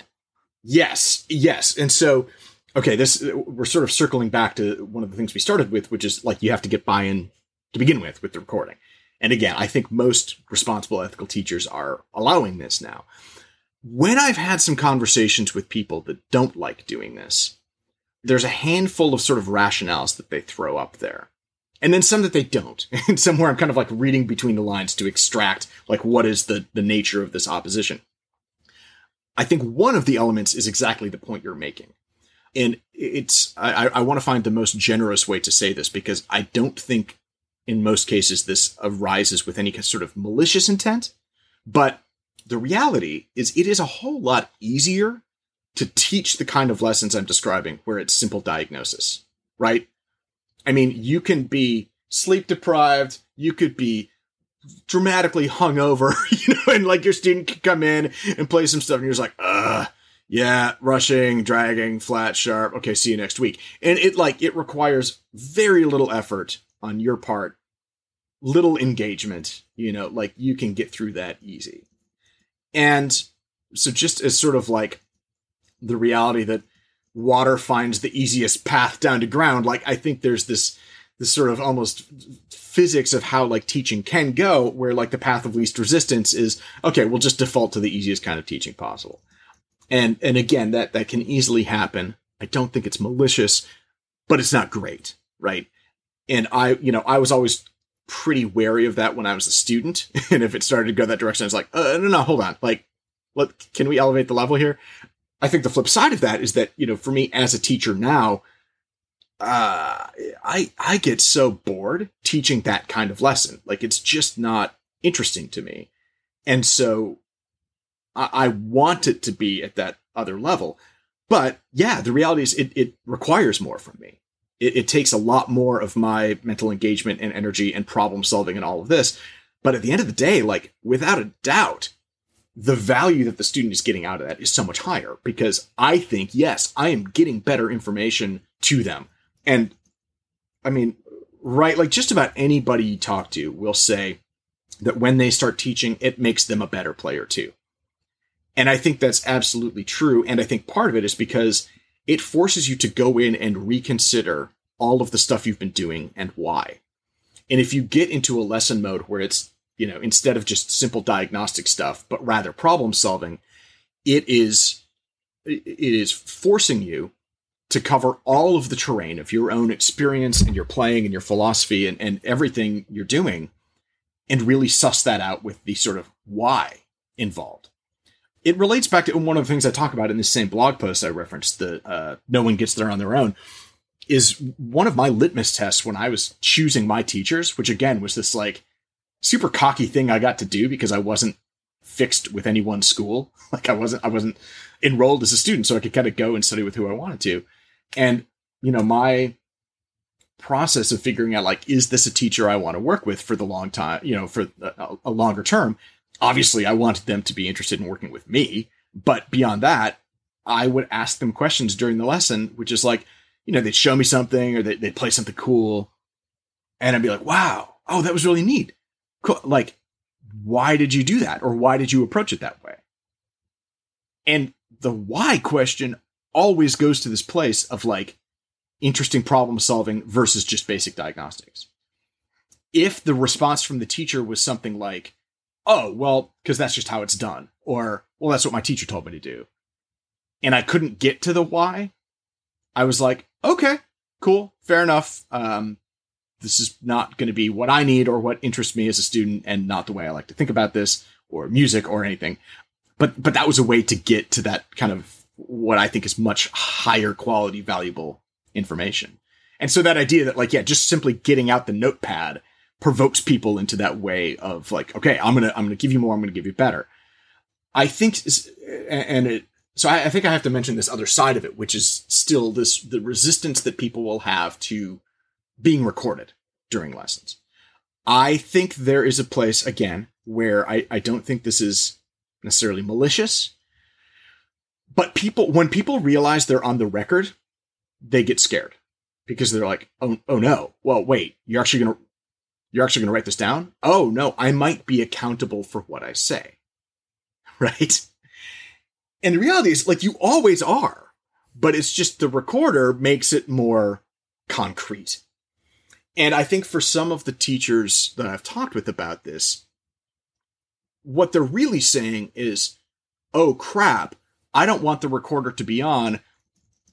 yes yes. And so okay this we're sort of circling back to one of the things we started with which is like you have to get buy-in to begin with with the recording. And again i think most responsible ethical teachers are allowing this now when I've had some conversations with people that don't like doing this, there's a handful of sort of rationales that they throw up there. And then some that they don't. And somewhere I'm kind of like reading between the lines to extract like what is the, the nature of this opposition. I think one of the elements is exactly the point you're making. And it's, I, I want to find the most generous way to say this because I don't think in most cases this arises with any sort of malicious intent. But the reality is it is a whole lot easier to teach the kind of lessons I'm describing where it's simple diagnosis, right? I mean, you can be sleep deprived, you could be dramatically hungover, you know, and like your student could come in and play some stuff and you're just like, uh, yeah, rushing, dragging, flat, sharp. Okay, see you next week. And it like it requires very little effort on your part, little engagement, you know, like you can get through that easy. And so just as sort of like the reality that water finds the easiest path down to ground, like I think there's this this sort of almost physics of how like teaching can go where like the path of least resistance is okay we'll just default to the easiest kind of teaching possible. And and again that that can easily happen. I don't think it's malicious but it's not great right? And i you know i was always pretty wary of that when i was a student and if it started to go that direction i was like uh, no no hold on like what can we elevate the level here i think the flip side of that is that you know for me as a teacher now uh, I I get so bored teaching that kind of lesson. Like it's just not interesting to me, and so I, I want it to be at that other level. But yeah, the reality is it it requires more from me. It, it takes a lot more of my mental engagement and energy and problem solving and all of this. But at the end of the day, like without a doubt, the value that the student is getting out of that is so much higher because I think, yes, I am getting better information to them. And I mean, right, like just about anybody you talk to will say that when they start teaching, it makes them a better player too. And I think that's absolutely true. And I think part of it is because it forces you to go in and reconsider all of the stuff you've been doing and why. And if you get into a lesson mode where it's, you know, instead of just simple diagnostic stuff, but rather problem solving, it is it is forcing you to cover all of the terrain of your own experience and your playing and your philosophy and, and everything you're doing and really suss that out with the sort of why involved. It relates back to one of the things I talk about in this same blog post I referenced, the uh, no one gets there on their own, is one of my litmus tests when I was choosing my teachers, which again was this like super cocky thing I got to do because I wasn't fixed with any one school. Like I wasn't I wasn't enrolled as a student, so I could kind of go and study with who I wanted to. And, you know, my process of figuring out like, is this a teacher I want to work with for the long time, you know, for a, a longer term? Obviously, I wanted them to be interested in working with me. But beyond that, I would ask them questions during the lesson, which is like, you know, they'd show me something or they, would play something cool. And I'd be like, wow, oh, that was really neat. Cool. Like, why did you do that? Or why did you approach it that way? And the why question always goes to this place of like interesting problem solving versus just basic diagnostics. If the response from the teacher was something like, oh, well, because that's just how it's done, or, well, that's what my teacher told me to do, and I couldn't get to the why, I was like, okay, cool, fair enough. Um, this is not going to be what I need or what interests me as a student, and not the way I like to think about this or music or anything. But but that was a way to get to that kind of what I think is much higher quality, valuable information. And so that idea that like, yeah, just simply getting out the notepad provokes people into that way of like, okay, I'm to, I'm to give you more. I'm to give you better. I think, and it, so I, I think I have to mention this other side of it, which is still this, the resistance that people will have to being recorded during lessons. I think there is a place again where I, I don't think this is necessarily malicious but people when people realize they're on the record, they get scared because they're like, "Oh, oh no. Well, wait. You're actually to you're actually going to write this down? Oh, no. I might be accountable for what I say." Right? And the reality is like you always are, but it's just the recorder makes it more concrete. And I think for some of the teachers that I've talked with about this, what they're really saying is, oh crap, I don't want the recorder to be on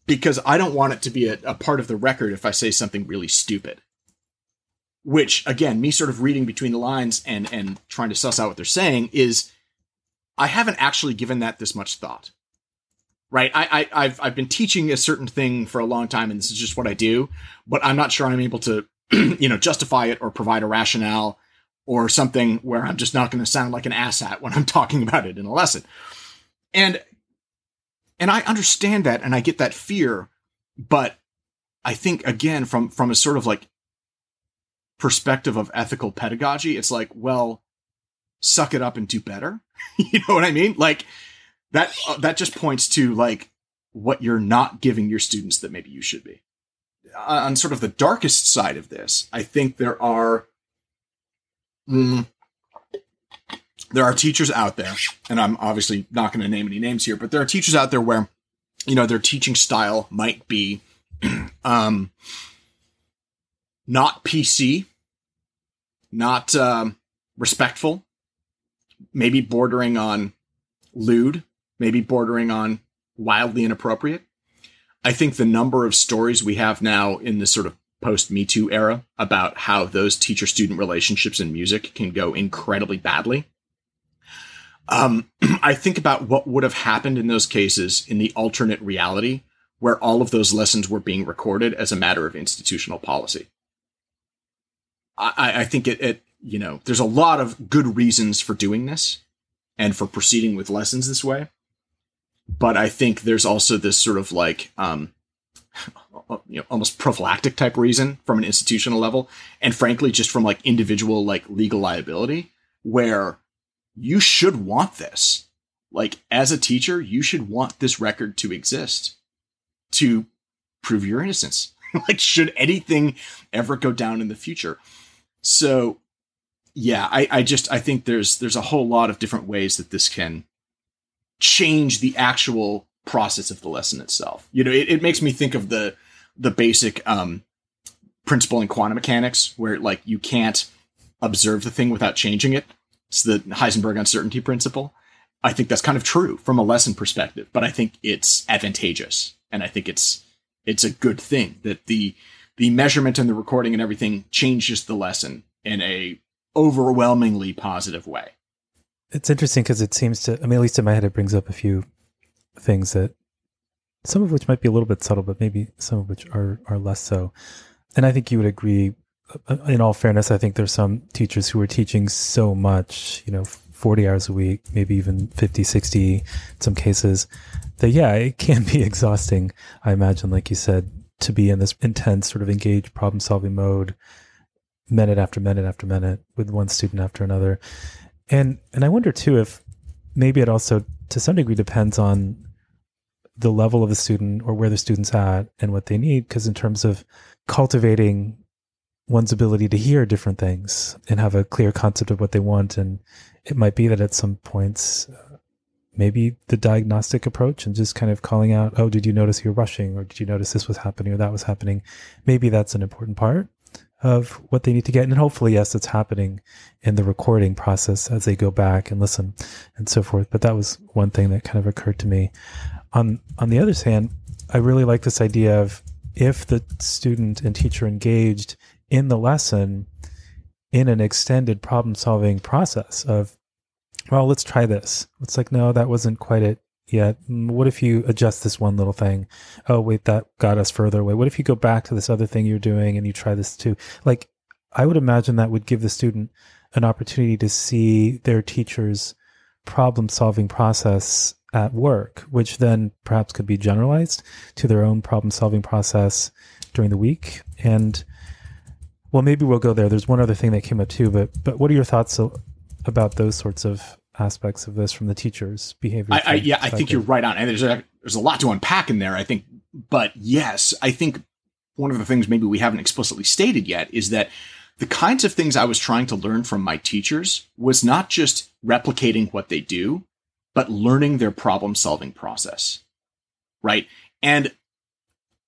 because I don't want it to be a, a, part of the record if I say something really stupid. Which, again, me sort of reading between the lines and and trying to suss out what they're saying is I haven't actually given that this much thought. right? I, I have I've been teaching a certain thing for a long time, and this is just what I do. But I'm not sure I'm able to, you know, justify it or provide a rationale or something where I'm just not going to sound like an asshat when I'm talking about it in a lesson. And and I understand that, and I get that fear, but I think again from from a sort of like perspective of ethical pedagogy, it's like, well, suck it up and do better. you know what I mean? Like that uh, that just points to like what you're not giving your students that maybe you should be. Uh, on sort of the darkest side of this, I think there are mm, there are teachers out there, and I'm obviously not going to name any names here, but there are teachers out there where you know their teaching style might be um, not PC, not um, respectful, maybe bordering on lewd, maybe bordering on wildly inappropriate. I think the number of stories we have now in this sort of post Me Too era about how those teacher student relationships in music can go incredibly badly. Um, I think about what would have happened in those cases in the alternate reality where all of those lessons were being recorded as a matter of institutional policy. I, I think it, it, you know, there's a lot of good reasons for doing this and for proceeding with lessons this way. But I think there's also this sort of like, um, you know, almost prophylactic type reason from an institutional level. And frankly, just from like individual, like legal liability where you should want this. Like as a teacher, you should want this record to exist to prove your innocence. like, should anything ever go down in the future? So, yeah, I, I just I think there's there's a whole lot of different ways that this can change the actual process of the lesson itself. You know, it, it makes me think of the the basic um, principle in quantum mechanics, where like you can't observe the thing without changing it. It's the Heisenberg uncertainty principle. I think that's kind of true from a lesson perspective, but I think it's advantageous and I think it's it's a good thing that the the measurement and the recording and everything changes the lesson in a overwhelmingly positive way. It's interesting because it seems to, I mean, at least in my head, it brings up a few things that some of which might be a little bit subtle, but maybe some of which are are less so. And I think you would agree. Uh, in all fairness, I think there's some teachers who are teaching so much, you know, 40 hours a week, maybe even 50, 60 in some cases, that yeah, it can be exhausting. I imagine, like you said, to be in this intense sort of engaged problem solving mode minute after minute after minute with one student after another. And and I wonder too if maybe it also to some degree depends on the level of the student or where the student's at and what they need. Because in terms of cultivating one's ability to hear different things and have a clear concept of what they want. And it might be that at some points, maybe the diagnostic approach and just kind of calling out, oh, did you notice you're rushing? Or did you notice this was happening or that was happening? Maybe that's an important part of what they need to get. And hopefully, yes, it's happening in the recording process as they go back and listen and so forth. But that was one thing that kind of occurred to me. On, on the other hand, I really like this idea of if the student and teacher engaged in the lesson in an extended problem solving process of, well, let's try this. It's like, no, that wasn't quite it yet. Mm, what if you adjust this one little thing? Oh, wait, that got us further away. What if you go back to this other thing you're doing and you try this too? Like, I would imagine that would give the student an opportunity to see their teacher's problem solving process at work, which then perhaps could be generalized to their own problem solving process during the week. And well, maybe we'll go there. There's one other thing that came up too, but but what are your thoughts about those sorts of aspects of this from the teacher's behavior? I, I yeah, I think you're right on, and there's a there's a lot to unpack in there. I think, but yes, I think one of the things maybe we haven't explicitly stated yet is that the kinds of things I was trying to learn from my teachers was not just replicating what they do, but learning their problem solving process. Right. And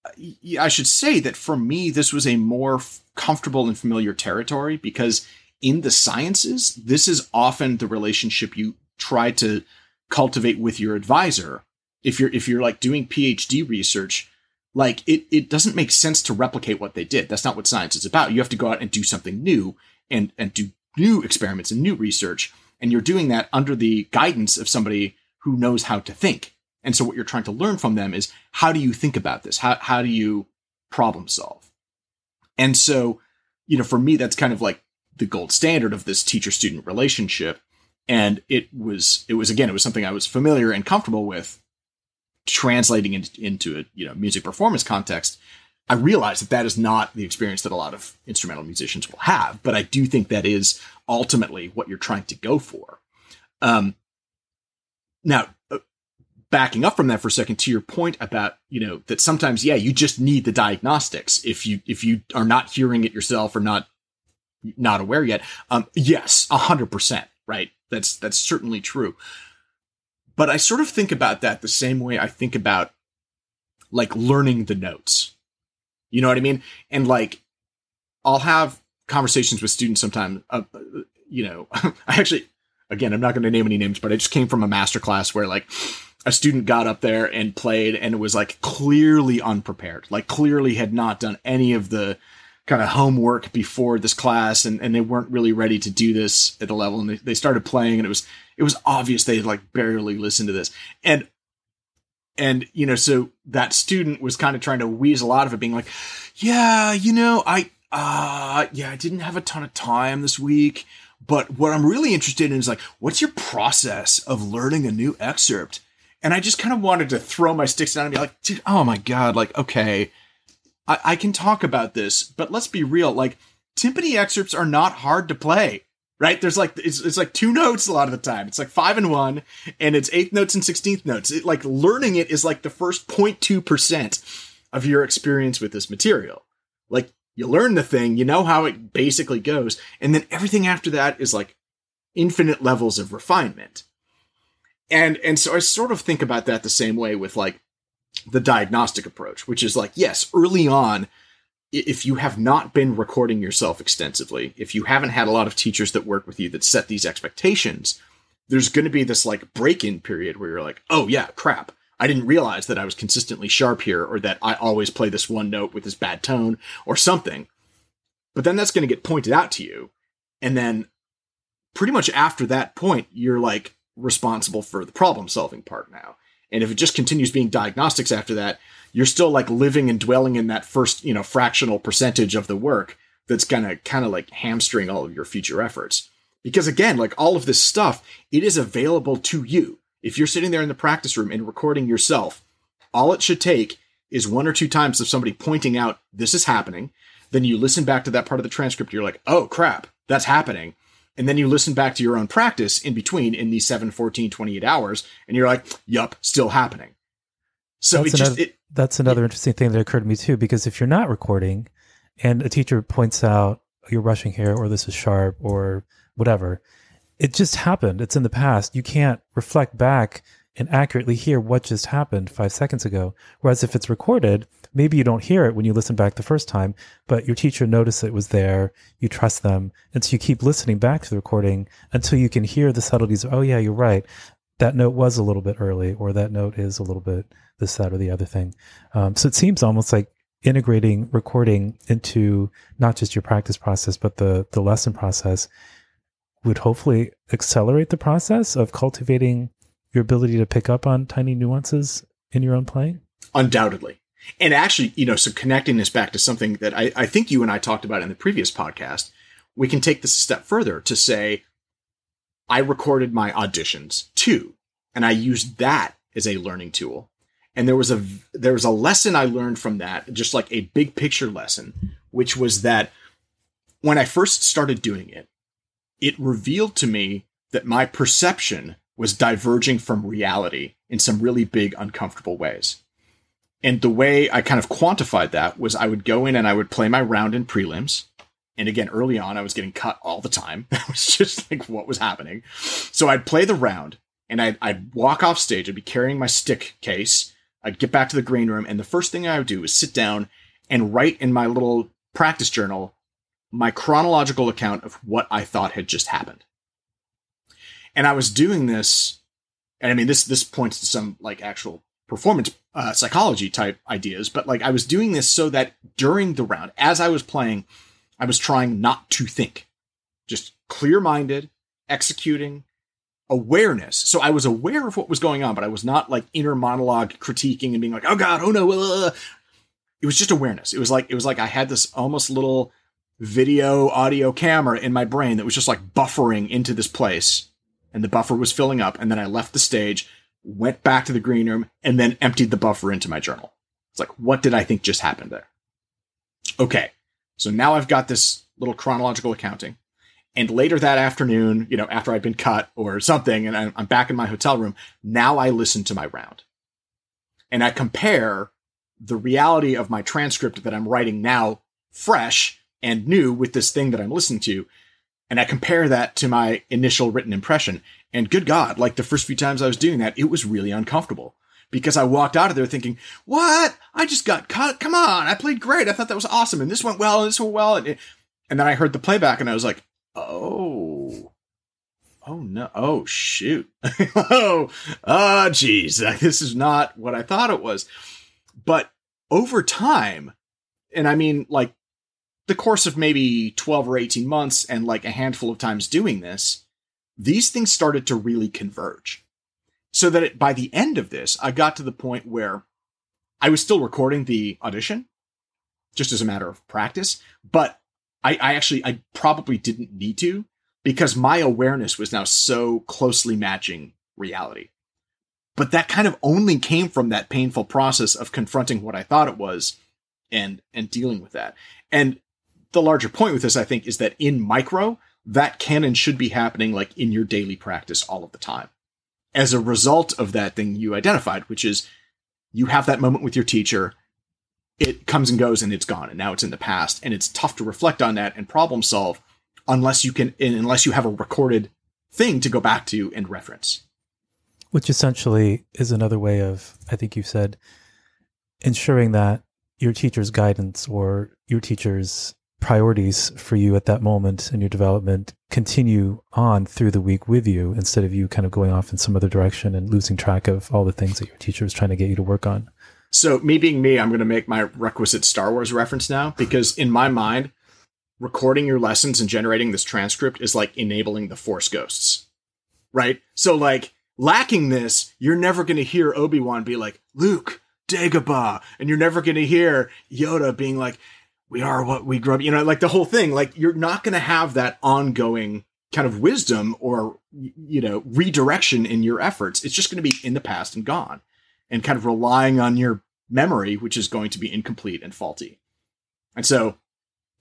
uh, I should say that for me, this was a more comfortable and familiar territory because in the sciences, this is often the relationship you try to cultivate with your advisor. If you're if you're like doing PhD research, like it it doesn't make sense to replicate what they did. That's not what science is about. You have to go out and do something new and and do new experiments and new research. And you're doing that under the guidance of somebody who knows how to think And so what you're trying to learn from them is how do you think about this? How, how do you problem solve? And so, you know, for me, that's kind of like the gold standard of this teacher student relationship. And it was, it was again, it was something I was familiar and comfortable with translating into, into a, you know, music performance context. I realize that that is not the experience that a lot of instrumental musicians will have, but I do think that is ultimately what you're trying to go for. Um, now, uh, backing up from that for a second to your point about you know that sometimes yeah you just need the diagnostics if you if you are not hearing it yourself or not not aware yet. Um yes a hundred percent right? That's that's certainly true. But i sort of think about that the same way i think about like learning the notes. You know what i mean? And like i'll have conversations with students sometimes uh, you know i actually again i'm not going to name any names but i just came from a master class where like a student got up there and played and it was like clearly unprepared, like clearly had not done any of the kind of homework before this class and, and they weren't really ready to do this at the level and they, they started playing and it was it was obvious they had like barely listened to this. And and you know so that student was kind of trying to weasel out of it being like yeah you know i uh yeah i didn't have a ton of time this week but what i'm really interested in is like what's your process of learning a new excerpt? And I just kind of wanted to throw my sticks down and be like, dude, oh my God, like, okay, I, I can talk about this, but let's be real. Like, timpani excerpts are not hard to play, right? There's like, it's, it's like two notes a lot of the time. It's like five and one, and it's eighth notes and 16th notes. It, like, learning it is like the first 0.2% of your experience with this material. Like, you learn the thing, you know how it basically goes, and then everything after that is like infinite levels of refinement and and so I sort of think about that the same way with like the diagnostic approach, which is like yes, early on if you have not been recording yourself extensively, if you haven't had a lot of teachers that work with you that set these expectations, there's going to be this like break-in period where you're like, "Oh yeah, crap. I didn't realize that I was consistently sharp here or that I always play this one note with this bad tone or something." But then that's going to get pointed out to you. And then pretty much after that point, you're like, responsible for the problem solving part now. And if it just continues being diagnostics after that, you're still like living and dwelling in that first, you know, fractional percentage of the work that's gonna kind of like hamstring all of your future efforts. Because again, like all of this stuff, it is available to you. If you're sitting there in the practice room and recording yourself, all it should take is one or two times of somebody pointing out this is happening. Then you listen back to that part of the transcript. You're like, oh crap, that's happening and then you listen back to your own practice in between in these 7 14 28 hours and you're like yup still happening. So that's it another, just it, that's another it, interesting thing that occurred to me too because if you're not recording and a teacher points out you're rushing here or this is sharp or whatever it just happened. It's in the past. You can't reflect back and accurately hear what just happened five seconds ago. Whereas if it's recorded, maybe you don't hear it when you listen back the first time, but your teacher noticed it was there, you trust them, and so you keep listening back to the recording until you can hear the subtleties. oh yeah, you're right. That note was a little bit early, or that note is a little bit this, that, or the other thing. Um, so it seems almost like integrating recording into not just your practice process, but the the lesson process would hopefully accelerate the process of cultivating your ability to pick up on tiny nuances in your own playing? Undoubtedly. And actually, you know, so connecting this back to something that I, I think you and I talked about in the previous podcast, we can take this a step further to say, I recorded my auditions too, and I used that as a learning tool. And there was a there was a lesson I learned from that, just like a big picture lesson, which was that when I first started doing it, it revealed to me that my perception was diverging from reality in some really big, uncomfortable ways. And the way I kind of quantified that was I would go in and I would play my round in prelims. And again, early on, I was getting cut all the time. That was just like what was happening. So I'd play the round and I'd, I'd walk off stage. I'd be carrying my stick case. I'd get back to the green room. And the first thing I would do is sit down and write in my little practice journal my chronological account of what I thought had just happened. And I was doing this, and I mean this this points to some like actual performance uh, psychology type ideas, but like I was doing this so that during the round, as I was playing, I was trying not to think, just clear minded, executing, awareness. So I was aware of what was going on, but I was not like inner monologue critiquing and being like, "Oh God, oh no." Uh. It was just awareness. It was like it was like I had this almost little video audio camera in my brain that was just like buffering into this place, and the buffer was filling up. And then I left the stage, went back to the green room, and then emptied the buffer into my journal. It's like, what did I think just happened there? Okay, so now I've got this little chronological accounting. And later that afternoon, you know, after I'd been cut or something, and I'm back in my hotel room, now I listen to my round. And I compare the reality of my transcript that I'm writing now, fresh and new with this thing that I'm listening to. And I compare that to my initial written impression. And good God, like the first few times I was doing that, it was really uncomfortable because I walked out of there thinking, what? I just got cut. Come on. I played great. I thought that was awesome. And this went well. And this went well. And, and then I heard the playback and I was like, Oh. Oh no. Oh shoot. oh, oh geez. This is not what I thought it was. But over time, and I mean like the course of maybe 12 or 18 months and like a handful of times doing this, these things started to really converge. So that it, by the end of this, I got to the point where I was still recording the audition just as a matter of practice, but I, I actually I probably didn't need to because my awareness was now so closely matching reality. But that kind of only came from that painful process of confronting what I thought it was and and dealing with that. And the larger point with this, I think, is that in micro, that can and should be happening like in your daily practice all of the time. As a result of that thing you identified, which is you have that moment with your teacher it comes and goes and it's gone and now it's in the past and it's tough to reflect on that and problem solve unless you can unless you have a recorded thing to go back to and reference which essentially is another way of i think you said ensuring that your teacher's guidance or your teacher's priorities for you at that moment in your development continue on through the week with you instead of you kind of going off in some other direction and losing track of all the things that your teacher is trying to get you to work on so, me being me, I'm going to make my requisite Star Wars reference now because in my mind, recording your lessons and generating this transcript is like enabling the Force ghosts, right? So, like, lacking this, you're never going to hear Obi Wan be like, Luke, Dagobah, and you're never going to hear Yoda being like, we are what we grew up, you know, like the whole thing. Like, you're not going to have that ongoing kind of wisdom or, you know, redirection in your efforts. It's just going to be in the past and gone and kind of relying on your memory, which is going to be incomplete and faulty. And so,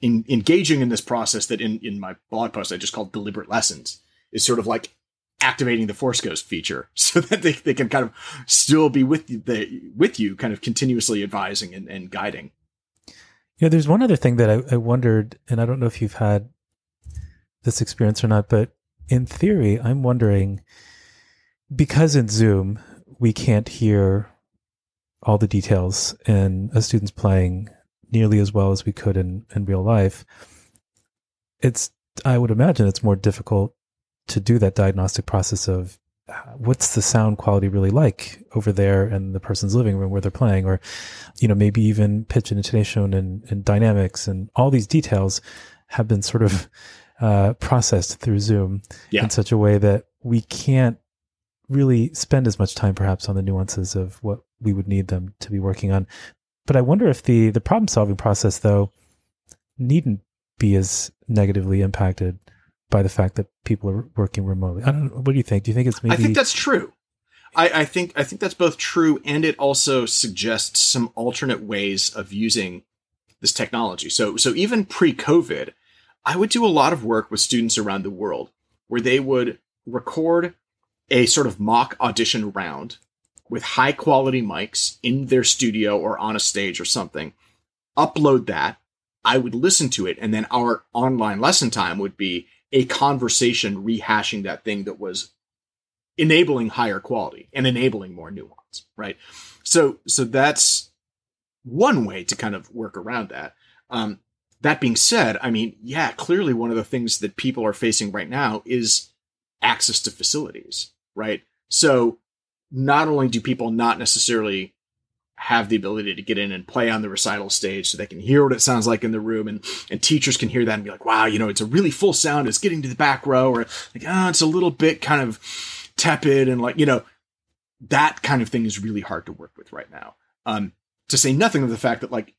in engaging in this process that in, in my blog post I just called deliberate lessons is sort of like activating the Force Ghost feature so that they, they can kind of still be with you, the, with you, kind of continuously advising and, and guiding. You know, there's one other thing that I, I wondered, and I don't know if you've had this experience or not, but in theory, I'm wondering because in Zoom, we can't hear all the details in a student's playing nearly as well as we could in, in real life, it's I would imagine it's more difficult to do that diagnostic process of what's the sound quality really like over there in the person's living room where they're playing, or you know maybe even pitch and intonation and, and dynamics and all these details have been sort of uh, processed through Zoom yeah. in such a way that we can't really spend as much time perhaps on the nuances of what we would need them to be working on. But I wonder if the the problem solving process though needn't be as negatively impacted by the fact that people are working remotely. I don't know. What do you think? Do you think it's maybe? I think that's true. I, I think I think that's both true, and it also suggests some alternate ways of using this technology. So so even pre-COVID, I would do a lot of work with students around the world where they would record a sort of mock audition round with high quality mics in their studio or on a stage or something, upload that. I would listen to it, and then our online lesson time would be a conversation rehashing that thing that was enabling higher quality and enabling more nuance, right? So, so that's one way to kind of work around that. Um, that being said, I mean, yeah, clearly one of the things that people are facing right now is access to facilities, right? So not only do people not necessarily have the ability to get in and play on the recital stage so they can hear what it sounds like in the room and, and teachers can hear that and be like, wow, you know, it's a really full sound. It's getting to the back row or like, oh, it's a little bit kind of tepid and like, you know, that kind of thing is really hard to work with right now. Um, to say nothing of the fact that like,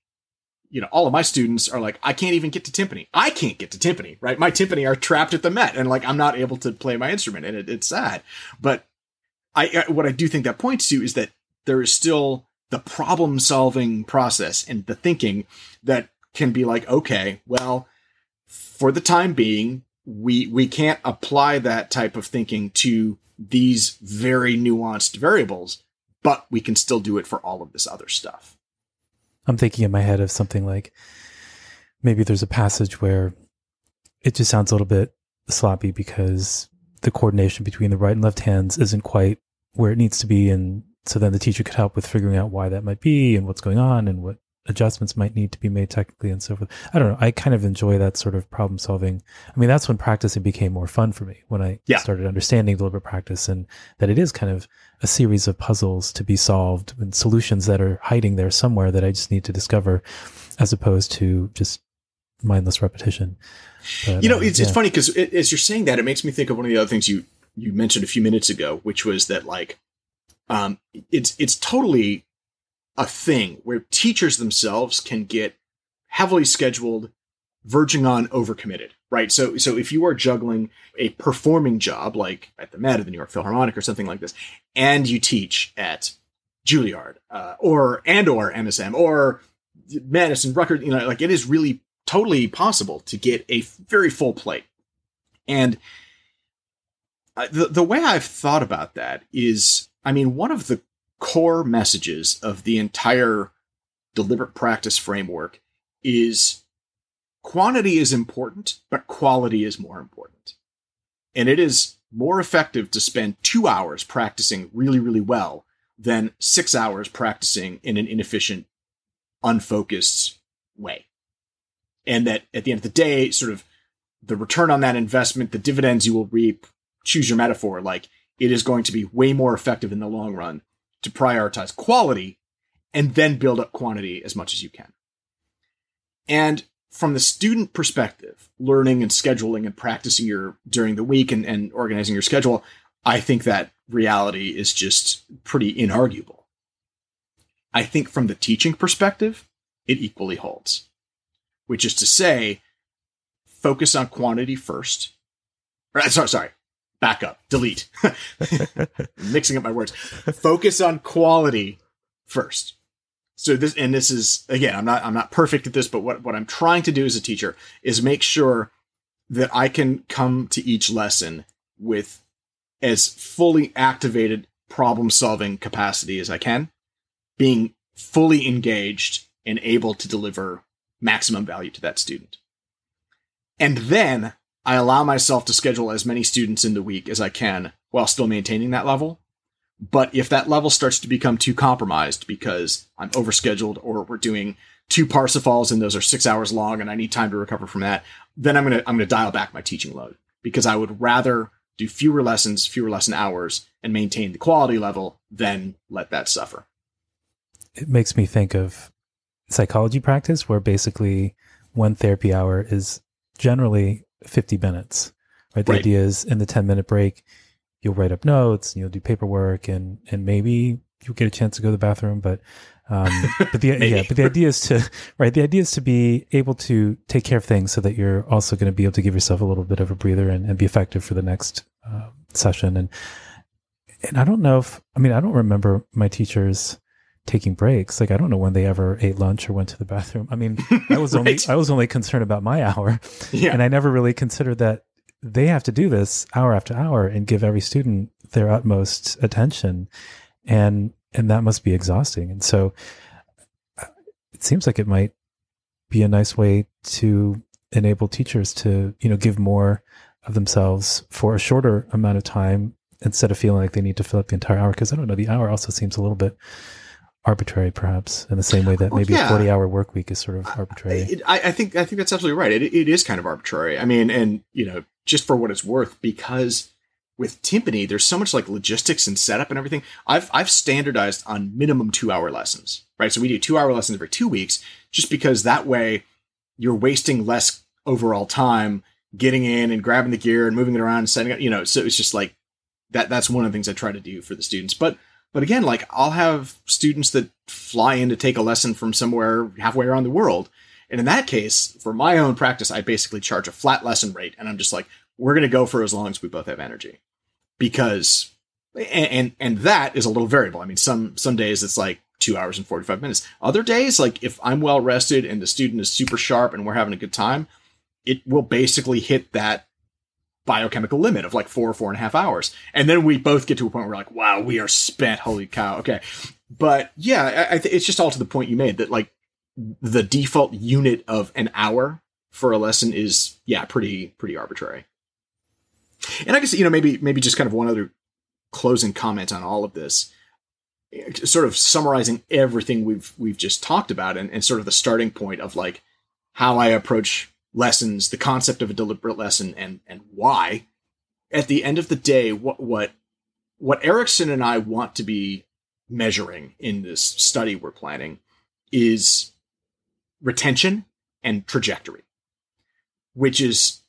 you know, all of my students are like, I can't even get to timpani. I can't get to timpani, right? My timpani are trapped at the Met and like, I'm not able to play my instrument and it, it's sad. But I, I, what I do think that points to is that there is still the problem solving process and the thinking that can be like, okay, well, for the time being, we we can't apply that type of thinking to these very nuanced variables, but we can still do it for all of this other stuff. I'm thinking in my head of something like maybe there's a passage where it just sounds a little bit sloppy because the coordination between the right and left hands isn't quite where it needs to be and so then the teacher could help with figuring out why that might be and what's going on and what adjustments might need to be made technically and so forth. I don't know. I kind of enjoy that sort of problem solving. I mean, that's when practicing became more fun for me when I yeah. started understanding deliberate practice and that it is kind of a series of puzzles to be solved and solutions that are hiding there somewhere that I just need to discover as opposed to just mindless repetition. But, you know, uh, it's, yeah. it's funny because as you're saying that, it makes me think of one of the other things you, you mentioned a few minutes ago, which was that like, um, it's, it's totally a thing where teachers themselves can get heavily scheduled, verging on overcommitted, right? So, so if you are juggling a performing job like at the Met or the New York Philharmonic or something like this, and you teach at Juilliard uh, or and or MSM or Madison Rutgers, you know, like it is really totally possible to get a very full plate. And uh, the the way I've thought about that is, I mean, one of the core messages of the entire deliberate practice framework is quantity is important, but quality is more important. And it is more effective to spend two hours practicing really, really well than six hours practicing in an inefficient, unfocused way. And that at the end of the day, sort of the return on that investment, the dividends you will reap, choose your metaphor, like it is going to be way more effective in the long run to prioritize quality and then build up quantity as much as you can. And from the student perspective, learning and scheduling and practicing your during the week and, and organizing your schedule, I think that reality is just pretty inarguable. I think from the teaching perspective, it equally holds, which is to say, focus on quantity first. sorry, sorry, back up, delete, mixing up my words. Focus on quality first. So this, and this is again, I'm not, I'm not perfect at this, but what, what I'm trying to do as a teacher is make sure that I can come to each lesson with as fully activated problem solving capacity as I can, being fully engaged and able to deliver maximum value to that student. And then I allow myself to schedule as many students in the week as I can while still maintaining that level. But if that level starts to become too compromised because I'm overscheduled or we're doing two Parsifals and those are six hours long and I need time to recover from that, then I'm gonna I'm gonna dial back my teaching load because I would rather do fewer lessons, fewer lesson hours, and maintain the quality level than let that suffer. It makes me think of psychology practice where basically one therapy hour is generally 50 minutes, right? The right. idea is in the 10 minute break, you'll write up notes and you'll do paperwork and, and maybe you'll get a chance to go to the bathroom, but, um, but the, yeah, but the idea is to, right. The idea is to be able to take care of things so that you're also going to be able to give yourself a little bit of a breather and, and be effective for the next uh, session. And, and I don't know if, I mean, I don't remember my teachers, taking breaks. Like I don't know when they ever ate lunch or went to the bathroom. I mean, I was right. only I was only concerned about my hour, yeah. and I never really considered that they have to do this hour after hour and give every student their utmost attention, and and that must be exhausting. And so, uh, it seems like it might be a nice way to enable teachers to you know give more of themselves for a shorter amount of time instead of feeling like they need to fill up the entire hour because i don't know the hour also seems a little bit arbitrary, perhaps, in the same way that maybe yeah. a forty-hour work week is sort of arbitrary. I, I, think I think that's absolutely right. It, it is kind of arbitrary. I mean, and you know, just for what it's worth, because with timpani, there's so much like logistics and setup and everything. I've I've standardized on minimum two-hour lessons, right? So we do two-hour lessons every two weeks, just because that way you're wasting less overall time getting in and grabbing the gear and moving it around and setting up. You know, so it's just like that that's one of the things I try to do for the students. But but again, like I'll have students that fly in to take a lesson from somewhere halfway around the world. And in that case, for my own practice, I basically charge a flat lesson rate. And I'm just like, we're going to go for as long as we both have energy. Because, and, and, and that is a little variable. I mean, some, some days it's like two hours and 45 minutes. Other days, like if I'm well rested and the student is super sharp and we're having a good time, it will basically hit that biochemical limit of like four or four and a half hours. And then we both get to a point where we're like, wow, we are spent. Holy cow. Okay. But yeah, I, I th- it's just all to the point you made that like the default unit of an hour for a lesson is, yeah, pretty, pretty arbitrary. And I guess, you know, maybe, maybe just kind of one other closing comment on all of this eh, sort of summarizing everything we've we've just talked about and, and sort of the starting point of like how I approach lessons, the concept of a deliberate lesson, and and why. At the end of the day, what what what Ericsson and I want to be measuring in this study we're planning is retention and trajectory, which is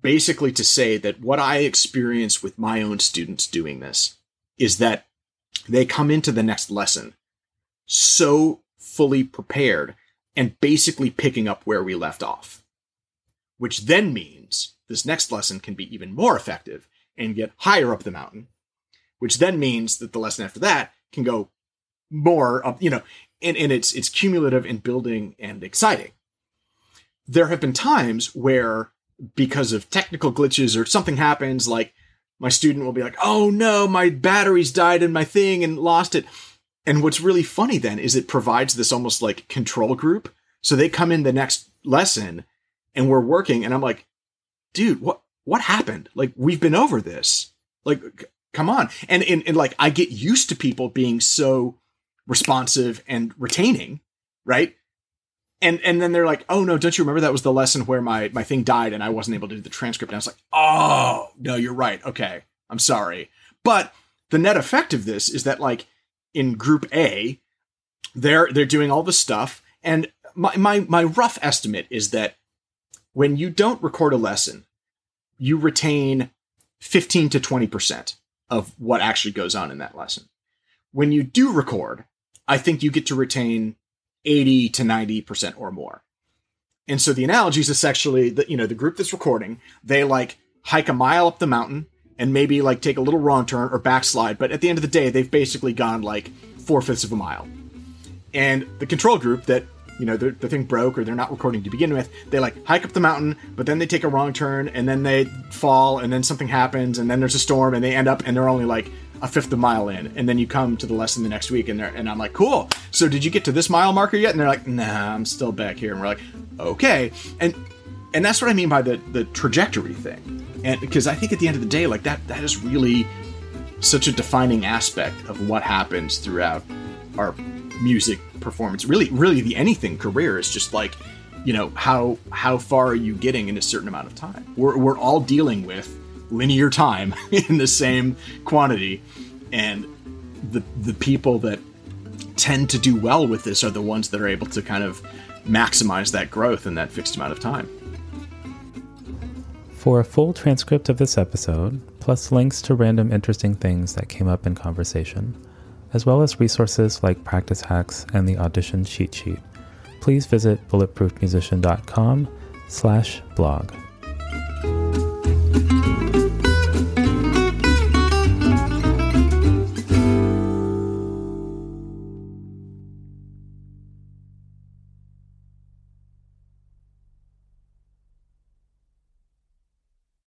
basically to say that what I experience with my own students doing this is that they come into the next lesson so fully prepared and basically picking up where we left off which then means this next lesson can be even more effective and get higher up the mountain, which then means that the lesson after that can go more up, you know, and, and it's it's cumulative and building and exciting. There have been times where because of technical glitches or something happens, like my student will be like, oh no, my batteries died in my thing and lost it. And what's really funny then is it provides this almost like control group. So they come in the next lesson and we're working and I'm like, dude, what what happened? Like we've been over this. Like c- come on. And, and and like I get used to people being so responsive and retaining, right? And and then they're like, "Oh no, don't you remember that was the lesson where my my thing died and I wasn't able to do the transcript?" And I was like, "Oh, no, you're right. Okay. I'm sorry." But the net effect of this is that like in group A, they're they're doing all the stuff and my my my rough estimate is that when you don't record a lesson, you retain 15 to 20% of what actually goes on in that lesson. When you do record, I think you get to retain 80 to 90% or more. And so the analogy is essentially that, you know, the group that's recording, they like hike a mile up the mountain and maybe like take a little wrong turn or backslide. But at the end of the day, they've basically gone like four fifths of a mile. And the control group that you know, the thing broke or they're not recording to begin with, they like hike up the mountain, but then they take a wrong turn and then they fall and then something happens and then there's a storm and they end up and they're only like a fifth of a mile in. And then you come to the lesson the next week and they're, and I'm like, cool. So did you get to this mile marker yet? And they're like, nah, I'm still back here. And we're like, okay. And, and that's what I mean by the, the trajectory thing. And because I think at the end of the day, like that, that is really such a defining aspect of what happens throughout our music performance. Really really the anything career is just like you know how how far are you getting in a certain amount of time? We're, we're all dealing with linear time in the same quantity. And the the people that tend to do well with this are the ones that are able to kind of maximize that growth in that fixed amount of time. For a full transcript of this episode plus links to random interesting things that came up in conversation as well as resources like practice hacks and the audition cheat sheet, please visit bulletproofmusician.com slash blog.